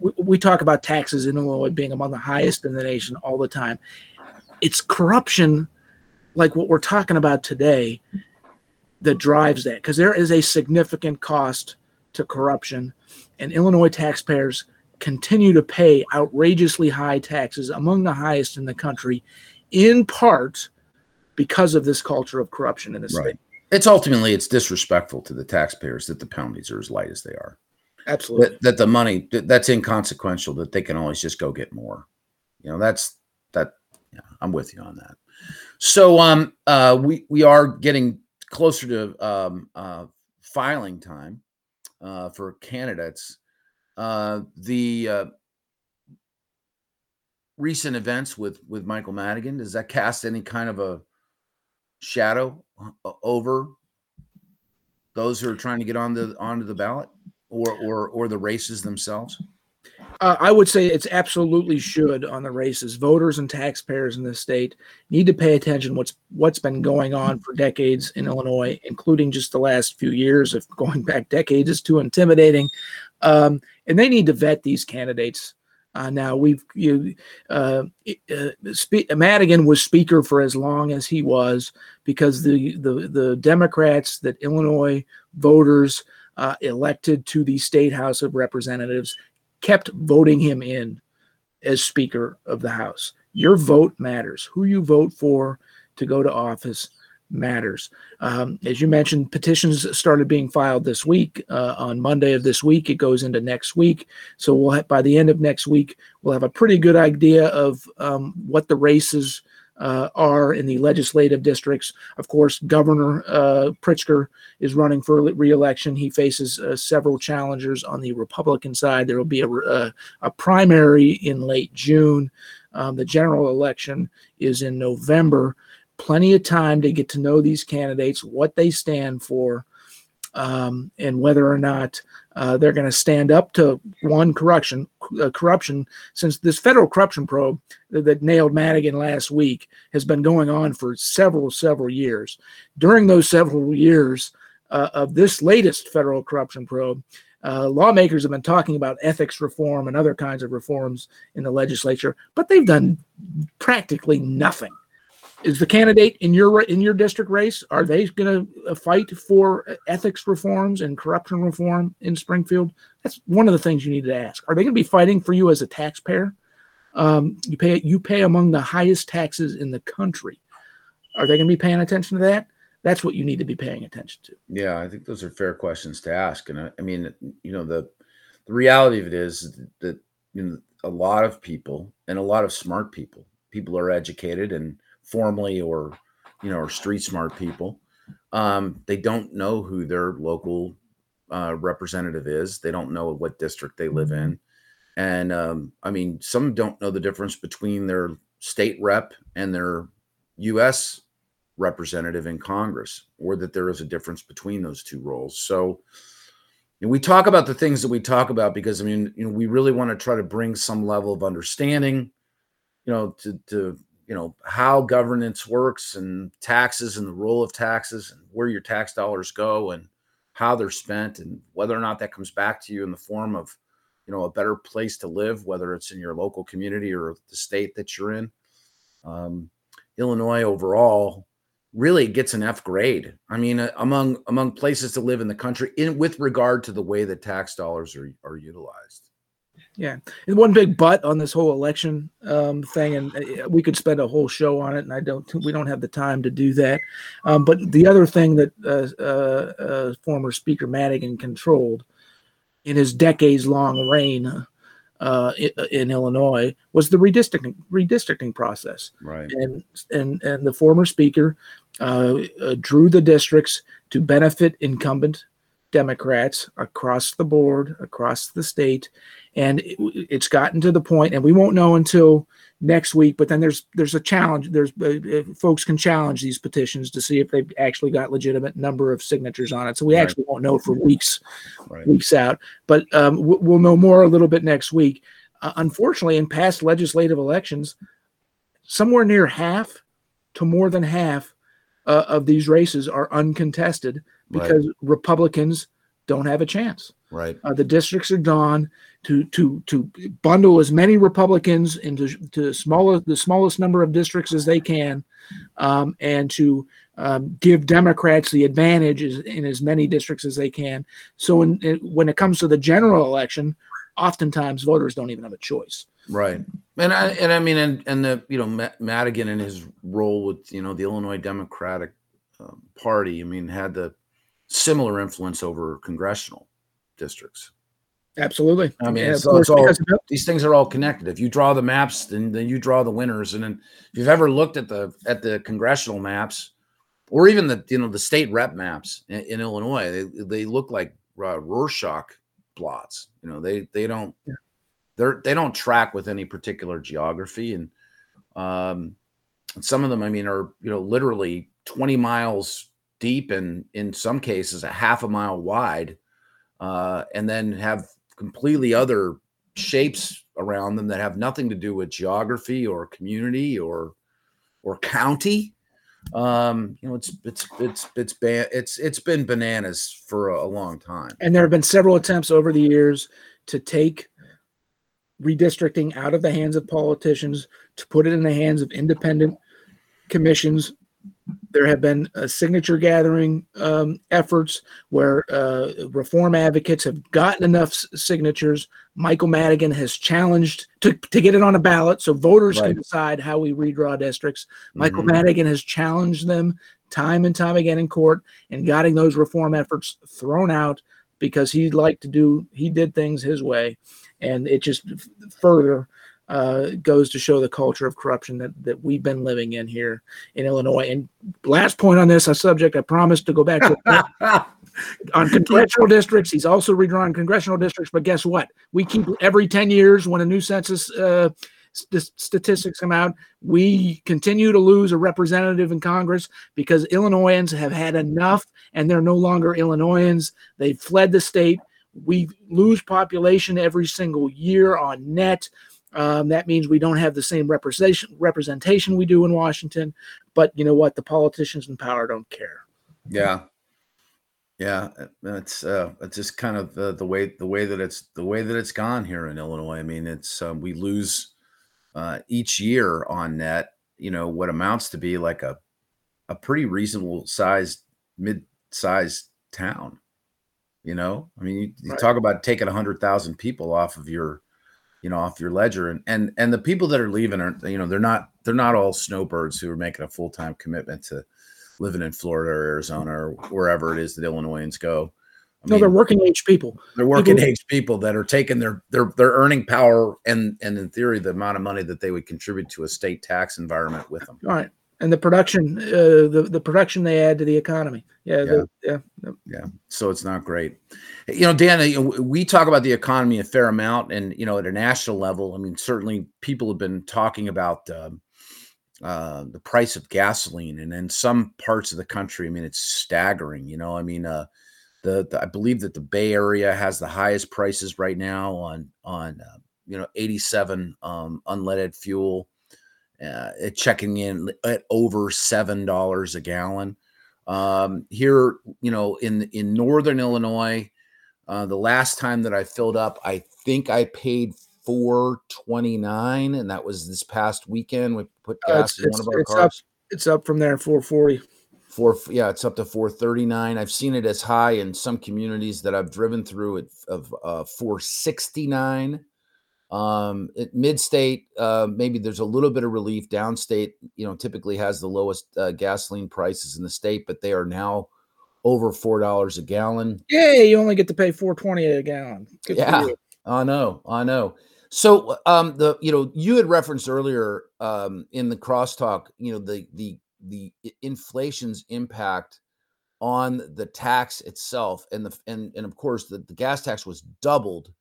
we, we talk about taxes in Illinois being among the highest in the nation all the time. It's corruption, like what we're talking about today, that drives that because there is a significant cost to corruption, and Illinois taxpayers continue to pay outrageously high taxes, among the highest in the country, in part because of this culture of corruption in the right. state. It's ultimately it's disrespectful to the taxpayers that the penalties are as light as they are. Absolutely. That, that the money that, that's inconsequential that they can always just go get more. You know, that's that yeah, I'm with you on that. So um uh we we are getting closer to um uh filing time uh for candidates. Uh the uh recent events with with Michael Madigan, does that cast any kind of a shadow uh, over those who are trying to get on the onto the ballot or or or the races themselves? Uh, I would say it's absolutely should on the races. Voters and taxpayers in this state need to pay attention what's what's been going on for decades in Illinois, including just the last few years. If going [LAUGHS] back decades is too intimidating, um, and they need to vet these candidates. Uh, now we've you uh, uh, Spe- Madigan was speaker for as long as he was because the the the Democrats that Illinois voters uh, elected to the state House of Representatives kept voting him in as Speaker of the House. Your vote matters. Who you vote for to go to office matters. Um, as you mentioned, petitions started being filed this week. Uh, on Monday of this week, it goes into next week. So we'll have, by the end of next week, we'll have a pretty good idea of um, what the races uh, are in the legislative districts. Of course, Governor uh, Pritzker is running for reelection. He faces uh, several challengers on the Republican side. There will be a, a, a primary in late June. Um, the general election is in November. Plenty of time to get to know these candidates, what they stand for, um, and whether or not uh, they're going to stand up to one corruption uh, corruption since this federal corruption probe that, that, nailed Madigan last week has been going on for several several years. During those several years uh, of this latest federal corruption probe, uh, lawmakers have been talking about ethics reform and other kinds of reforms in the legislature, but they've done practically nothing is the candidate in your in your district race are they going to uh, fight for ethics reforms and corruption reform in springfield? That's one of the things you need to ask. Are they going to be fighting for you as a taxpayer? Um, you pay you pay among the highest taxes in the country. Are they going to be paying attention to that? That's what you need to be paying attention to. Yeah i think those are fair questions to ask and i, I mean you know the the reality of it is that you know a lot of people and a lot of smart people people are educated and formally or you know or street smart people um, they don't know who their local uh, representative is. They don't know what district they live in, and um, I mean, some don't know the difference between their state rep and their U.S. representative in Congress, or that there is a difference between those two roles. So. And we talk about the things that we talk about because I mean, you know, we really want to try to bring some level of understanding, you know, to to you know how governance works and taxes and the role of taxes and where your tax dollars go and how they're spent and whether or not that comes back to you in the form of you know a better place to live whether it's in your local community or the state that you're in. Um, illinois overall really gets an f grade. I mean uh, among among places to live in the country in with regard to the way that tax dollars are, are utilized yeah, and one big but on this whole election um, thing, and uh, we could spend a whole show on it, and I don't. We don't have the time to do that. Um, but the other thing that uh, uh, uh, former Speaker Madigan controlled in his decades-long reign uh, in, in, Illinois was the redistricting redistricting process. Right. And and and the former Speaker uh, drew the districts to benefit incumbent Democrats across the board, across the state, and it, it's gotten to the point, and we won't know until next week. But then there's there's a challenge. There's uh, uh folks can challenge these petitions to see if they've actually got legitimate number of signatures on it. So we right. actually won't know for weeks, right. weeks out. But um, we'll know more a little bit next week. Uh, unfortunately, in past legislative elections, somewhere near half to more than half uh, of these races are uncontested because right. Republicans don't have a chance. Right. Uh, the districts are gone to to to bundle as many Republicans into to smaller the smallest number of districts as they can, um, and to um, give Democrats the advantage in as many districts as they can. So in, when it comes to the general election, oftentimes voters don't even have a choice. Right. And I and I mean and and the you know Madigan and his role with you know the Illinois Democratic um, Party. I mean had the similar influence over congressional districts. Absolutely. I mean, yeah, so it's all, these things are all connected. If you draw the maps, then then you draw the winners. And then if you've ever looked at the at the congressional maps, or even the you know the state rep maps in, in Illinois, they they look like uh, Rorschach plots. You know, they they don't yeah. they're they don't track with any particular geography, and um, some of them, I mean, are you know literally twenty miles deep and in some cases a half a mile wide, uh, and then have completely other shapes around them that have nothing to do with geography or community or or county. Um, you know, it's it's it's it's ba- it's it's been bananas for a, a long time. And there have been several attempts over the years to take redistricting out of the hands of politicians to put it in the hands of independent commissions there have been uh, signature gathering um, efforts where uh, reform advocates have gotten enough s- signatures. Michael Madigan has challenged to, to get it on a ballot so voters right. can decide how we redraw districts. Michael mm-hmm. Madigan has challenged them time and time again in court and getting those reform efforts thrown out because he'd like to do, he did things his way. And it just further uh, goes to show the culture of corruption that, that we've been living in here in Illinois. And last point on this, a subject I promised to go back to [LAUGHS] on congressional districts. He's also redrawing congressional districts, but guess what? We keep every 10 years when a new census uh, st- statistics come out, we continue to lose a representative in Congress because Illinoisans have had enough and they're no longer Illinoisans. They've fled the state. We lose population every single year on net. Um, that means we don't have the same representation representation we do in Washington. But you know what? The politicians in power don't care. Yeah, yeah. It's uh, it's just kind of the, the way the way that it's the way that it's gone here in Illinois. I mean, it's uh, we lose uh, each year on net. You know what amounts to be like a a pretty reasonable sized mid sized town. You know, I mean, you, you right. talk about taking a hundred thousand people off of your you know off your ledger and and and the people that are leaving are you know they're not they're not all snowbirds who are making a full-time commitment to living in Florida or Arizona or wherever it is that Illinoisans go. I no, mean, they're working age people. They're working people, age people that are taking their their their earning power and and in theory the amount of money that they would contribute to a state tax environment with them. All right. and the production, uh, the the production they add to the economy. Yeah, Yeah. the- yeah. So it's not great. You know, Dan, uh, you know, we talk about the economy a fair amount, and you know, at a national level, I mean, certainly people have been talking about um, uh, the price of gasoline, and in some parts of the country, I mean, it's staggering. You know, I mean, uh, the, the I believe that the Bay Area has the highest prices right now on on uh, you know 87 um, unleaded fuel, uh, checking in at over seven dollars a gallon. Um, here, you know, in in northern Illinois, uh, the last time that I filled up, I think I paid four twenty nine, and that was this past weekend. We put Uh, gas it's, in one of our it's up. cars. It's up from there, 440. Four, yeah, it's up to four thirty nine. I've seen it as high in some communities that I've driven through it of uh, four sixty nine. Um, at mid-state, uh, maybe there's a little bit of relief. Downstate, you know, typically has the lowest uh, gasoline prices in the state, but they are now over four dollars a gallon. Yeah, You only get to pay 420 a gallon. Good Yeah. I know, I know. So, um, the you know, you had referenced earlier, um, in the crosstalk, you know, the the the inflation's impact on the tax itself, and the and and of course the, the gas tax was doubled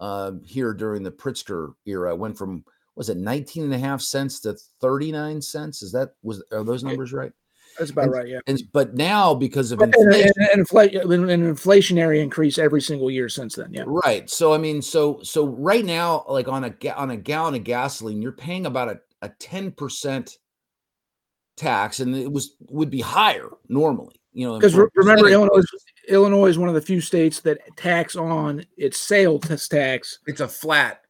um, here during the Pritzker era. It went from was it 19 and a half cents to 39 cents? Is that was are those numbers right? That's about And- right. Yeah. And but now because of inflation, and, an inflationary increase every single year since then. Yeah. Right. So I mean, so so right now, like on a on a gallon of gasoline, you're paying about a a ten percent tax, and it was would be higher normally. You know, Because from remember, percentage Illinois. Illinois is one of the few states that tax on its sales tax. It's a flat.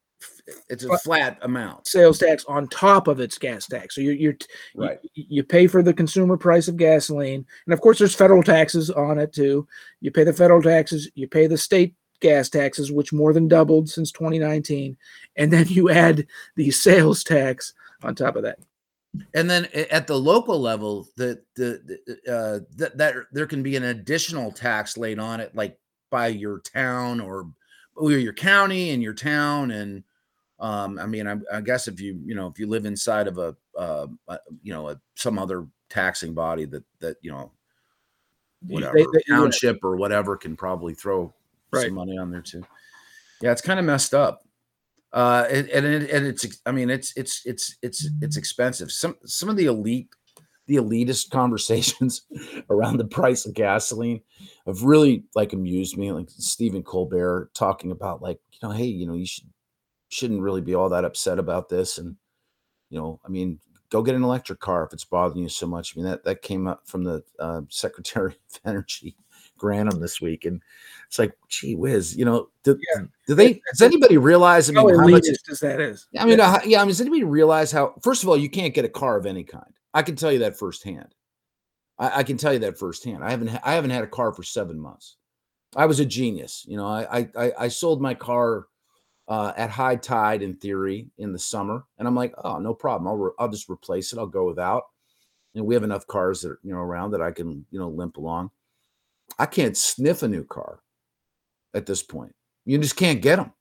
It's a flat amount. Sales tax on top of its gas tax. So you're, you're t- you- Right. You, pay for the consumer price of gasoline, and of course, there's federal taxes on it too. You pay the federal taxes. You pay the state gas taxes, which more than doubled since 2019, and then you add the [LAUGHS] sales tax on top of that. And then at the local level, the the, the uh, that that there can be an additional tax laid on it, like by your town or, or your county and your town. And um, I mean, I, I guess if you you know if you live inside of a uh, uh, you know a, some other taxing body that that you know whatever they- they- township or whatever can probably throw Right. some money on there too. Yeah, it's kind of messed up. Uh, and and, and it's I mean it's it's it's it's it's expensive. Some some of the elite the elitist [LAUGHS] conversations around the price of gasoline have really like amused me. Like Stephen Colbert talking about like you know hey you know you should shouldn't really be all that upset about this and you know I mean go get an electric car if it's bothering you so much. I mean that that came up from the uh, Secretary [LAUGHS] of Energy Granholm this week, and it's like, gee whiz, you know, do, do they? Does anybody realize? I mean, how much? as that is. I mean, uh, yeah. I mean, does anybody realize how? First of all, you can't get a car of any kind. I can tell you that firsthand. I, I can tell you that firsthand. I haven't. I haven't had a car for seven months. I was a genius. You know, I I I, I sold my car uh, at high tide in theory in the summer, and I'm like, oh, no problem. I'll re- I'll just replace it. I'll go without. And we have enough cars that are, you know around that I can you know limp along. I can't sniff a new car at this point. You just can't get them.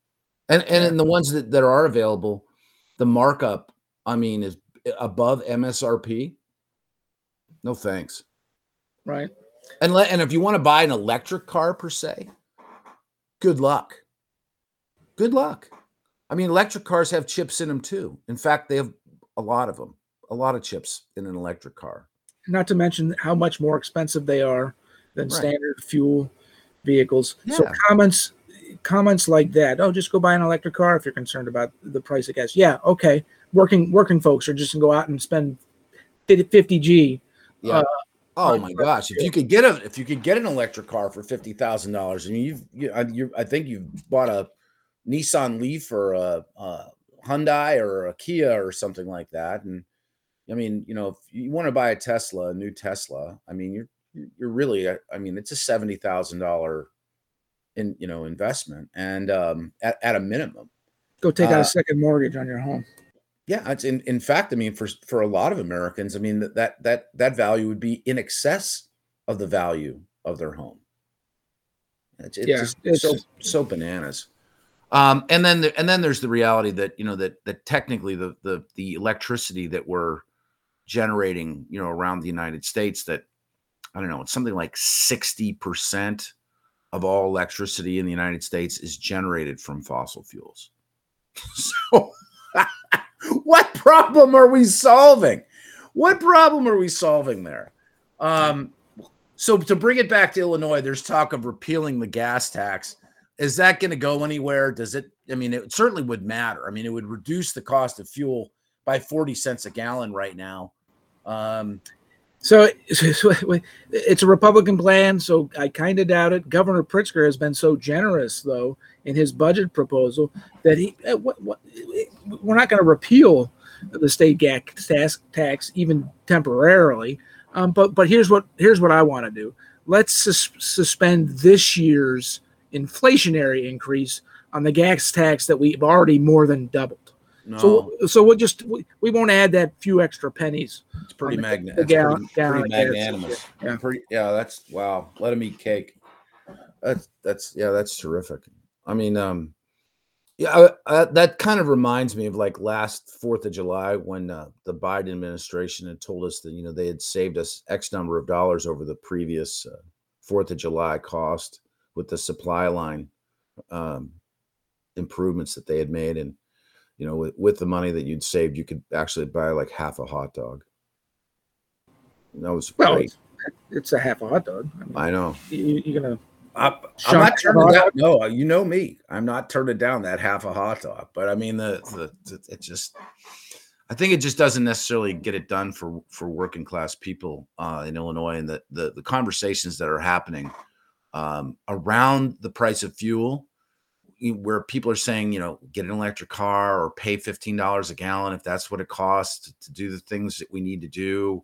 And and in the ones that, that are available, the markup, I mean, is above MSRP. No thanks. Right. And let, and if you want to buy an electric car per se, good luck. Good luck. I mean, electric cars have chips in them too. In fact, they have a lot of them, a lot of chips in an electric car. Not to mention how much more expensive they are than Right. standard fuel vehicles. So comments comments like that, oh, just go buy an electric car if you're concerned about the price of gas. Yeah, okay. Working working folks are just gonna go out and spend 50 G. Yeah. uh, Oh my gosh! If you could get a if you could get an electric car for fifty thousand dollars, I mean, you've you, I- you I think you've bought a Nissan Leaf or a, a Hyundai or a Kia or something like that, and I mean, you know, if you want to buy a Tesla, a new Tesla, I mean, you're you're really, I I mean, it's a seventy thousand dollar in you know investment, and um, at at a minimum, Go take out Uh, a second mortgage on your home. yeah, it's in in fact, I mean, for for a lot of Americans, I mean that that that that value would be in excess of the value of their home. It's, it's Yeah, just it's- so so bananas. Um, and then the, and then there's the reality that you know that that technically the the the electricity that we're generating, you know, around the United States that I don't know, it's something like 60% of all electricity in the United States is generated from fossil fuels. [LAUGHS] so [LAUGHS] what problem are we solving? What problem are we solving there? Um, so to bring it back to Illinois, there's talk of repealing the gas tax. Is that going to go anywhere? Does it? I mean, it certainly would matter. I mean, it would reduce the cost of fuel by 40 cents a gallon right now. Um, so, [LAUGHS] it's a Republican plan, so I kind of doubt it. Governor Pritzker has been so generous, though, in his budget proposal that he uh, what, what, we're not going to repeal the state tax, tax even temporarily. Um, but but here's what here's what I want to do. Let's sus- suspend this year's inflationary increase on the gas tax that we've already more than doubled. No. So so we'll just we, we won't add that few extra pennies. It's pretty magna- pretty, pretty magnanimous. Yeah. Pretty, yeah, that's wow. Let him eat cake. That's that's yeah, that's terrific. I mean, um, yeah, I, I, that kind of reminds me of like last Fourth of July when uh, the Biden administration had told us that you know they had saved us X number of dollars over the previous uh, Fourth of July cost with the supply line um, improvements that they had made, and you know, with, with the money that you'd saved, you could actually buy like half a hot dog. And that was well, great. It's, a half a hot dog. I, mean, I know. You, are gonna. I, I'm not turning down. No, you know me. I'm not turning down that half a hot dog. But I mean, the, the, the it just. I think it just doesn't necessarily get it done for for working class people uh, in Illinois, and the, the the conversations that are happening um, around the price of fuel where people are saying, you know, get an electric car or pay $15 a gallon if that's what it costs to, do the things that we need to do.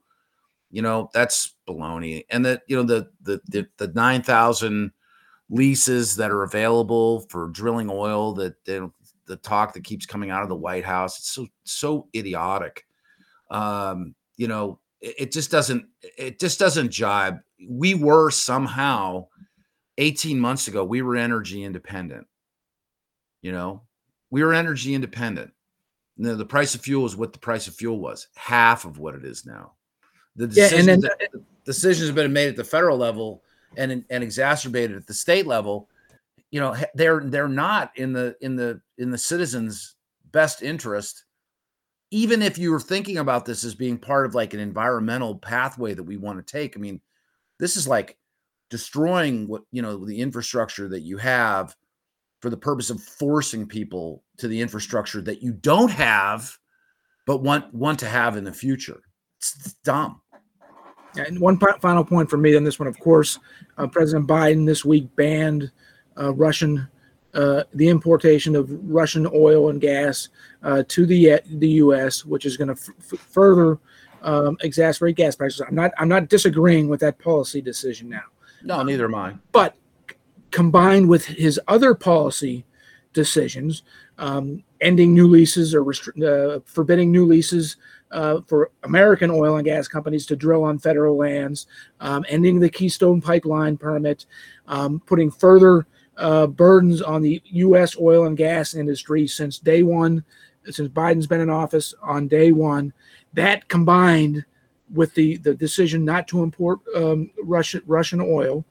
You know, that's baloney. And that, you know, the the the, the 9,000 leases that are available for drilling oil that the talk that keeps coming out of the White House, it's so so idiotic. Um, you know, it, it just doesn't it just doesn't jibe. We were somehow 18 months ago, we were energy independent you know, we were energy independent. The, the price of fuel is what the price of fuel was, half of what it is now. The decisions, yeah, and then, that, decisions have been made at the federal level and and exacerbated at the state level. You know, they're they're not in the in the in the citizens' best interest. Even if you were thinking about this as being part of like an environmental pathway that we want to take, I mean, this is like destroying what you know the infrastructure that you have for the purpose of forcing people to the infrastructure that you don't have but want want to have in the future. It's, it's dumb. And one final point for me on this one, of course, uh, President Biden this week banned uh, Russian uh, the importation of Russian oil and gas uh, to the the U.S., which is going to f- further um, exacerbate gas prices. I'm not I'm not disagreeing with that policy decision now. No, neither am I. But combined with his other policy decisions, um, ending new leases or restri- uh, forbidding new leases uh, for American oil and gas companies to drill on federal lands, um, ending the Keystone Pipeline permit, um, putting further uh, burdens on the U.S. oil and gas industry since day one, since Biden's been in office on day one. That combined with the, the decision not to import um, Russian Russian oil,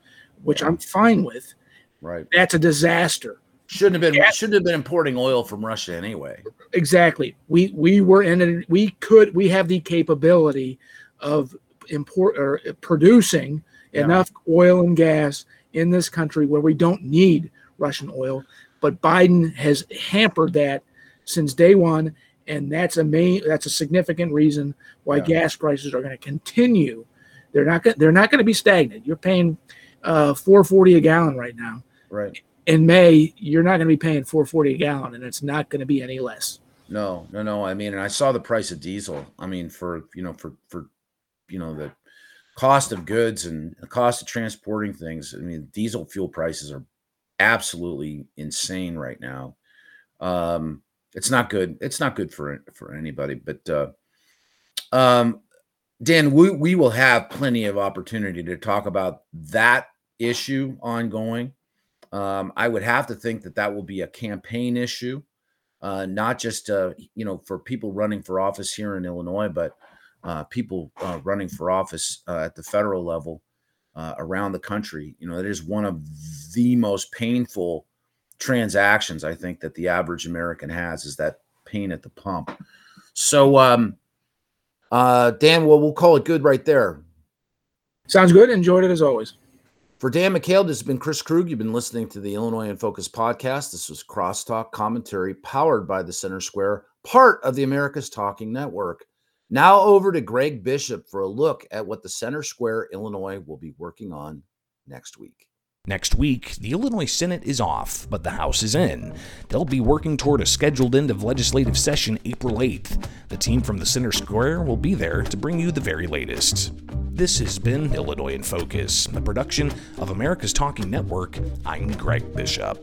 which I'm fine with, Right. That's a disaster. Shouldn't have been shouldn't have been importing oil from Russia anyway. Exactly. We we were in it. We could we have the capability of import or producing yeah. enough oil and gas in this country where we don't need Russian oil. But Biden has hampered that since day one, and that's a main that's a significant reason why yeah. gas prices are going to continue. They're not they're not going to be stagnant. You're paying uh, 440 a gallon right now. Right. In May, you're not going to be paying 440 a gallon, and it's not going to be any less. No, no, no. I mean, and I saw the price of diesel. I mean, for you know, for for you know the cost of goods and the cost of transporting things. I mean, diesel fuel prices are absolutely insane right now. Um, it's not good. It's not good for for anybody. But uh, um, Dan, we we will have plenty of opportunity to talk about that issue ongoing. Um, I would have to think that that will be a campaign issue, uh, not just uh, you know for people running for office here in Illinois, but uh, people uh, running for office uh, at the federal level uh, around the country. You know, it is one of the most painful transactions I think that the average American has is that pain at the pump. So, um, Dan, well, we'll call it good right there. Sounds good. Enjoyed it as always. For Dan McCaleb, this has been Chris Krug. You've been listening to the Illinois in Focus podcast. This was Crosstalk commentary powered by the Center Square, part of the America's Talking Network. Now over to Greg Bishop for a look at what the Center Square, Illinois will be working on next week. Next week, the Illinois Senate is off, but the House is in. They'll be working toward a scheduled end of legislative session April 8th. The team from the Center Square will be there to bring you the very latest. This has been Illinois in Focus, the production of America's Talking Network. I'm Greg Bishop.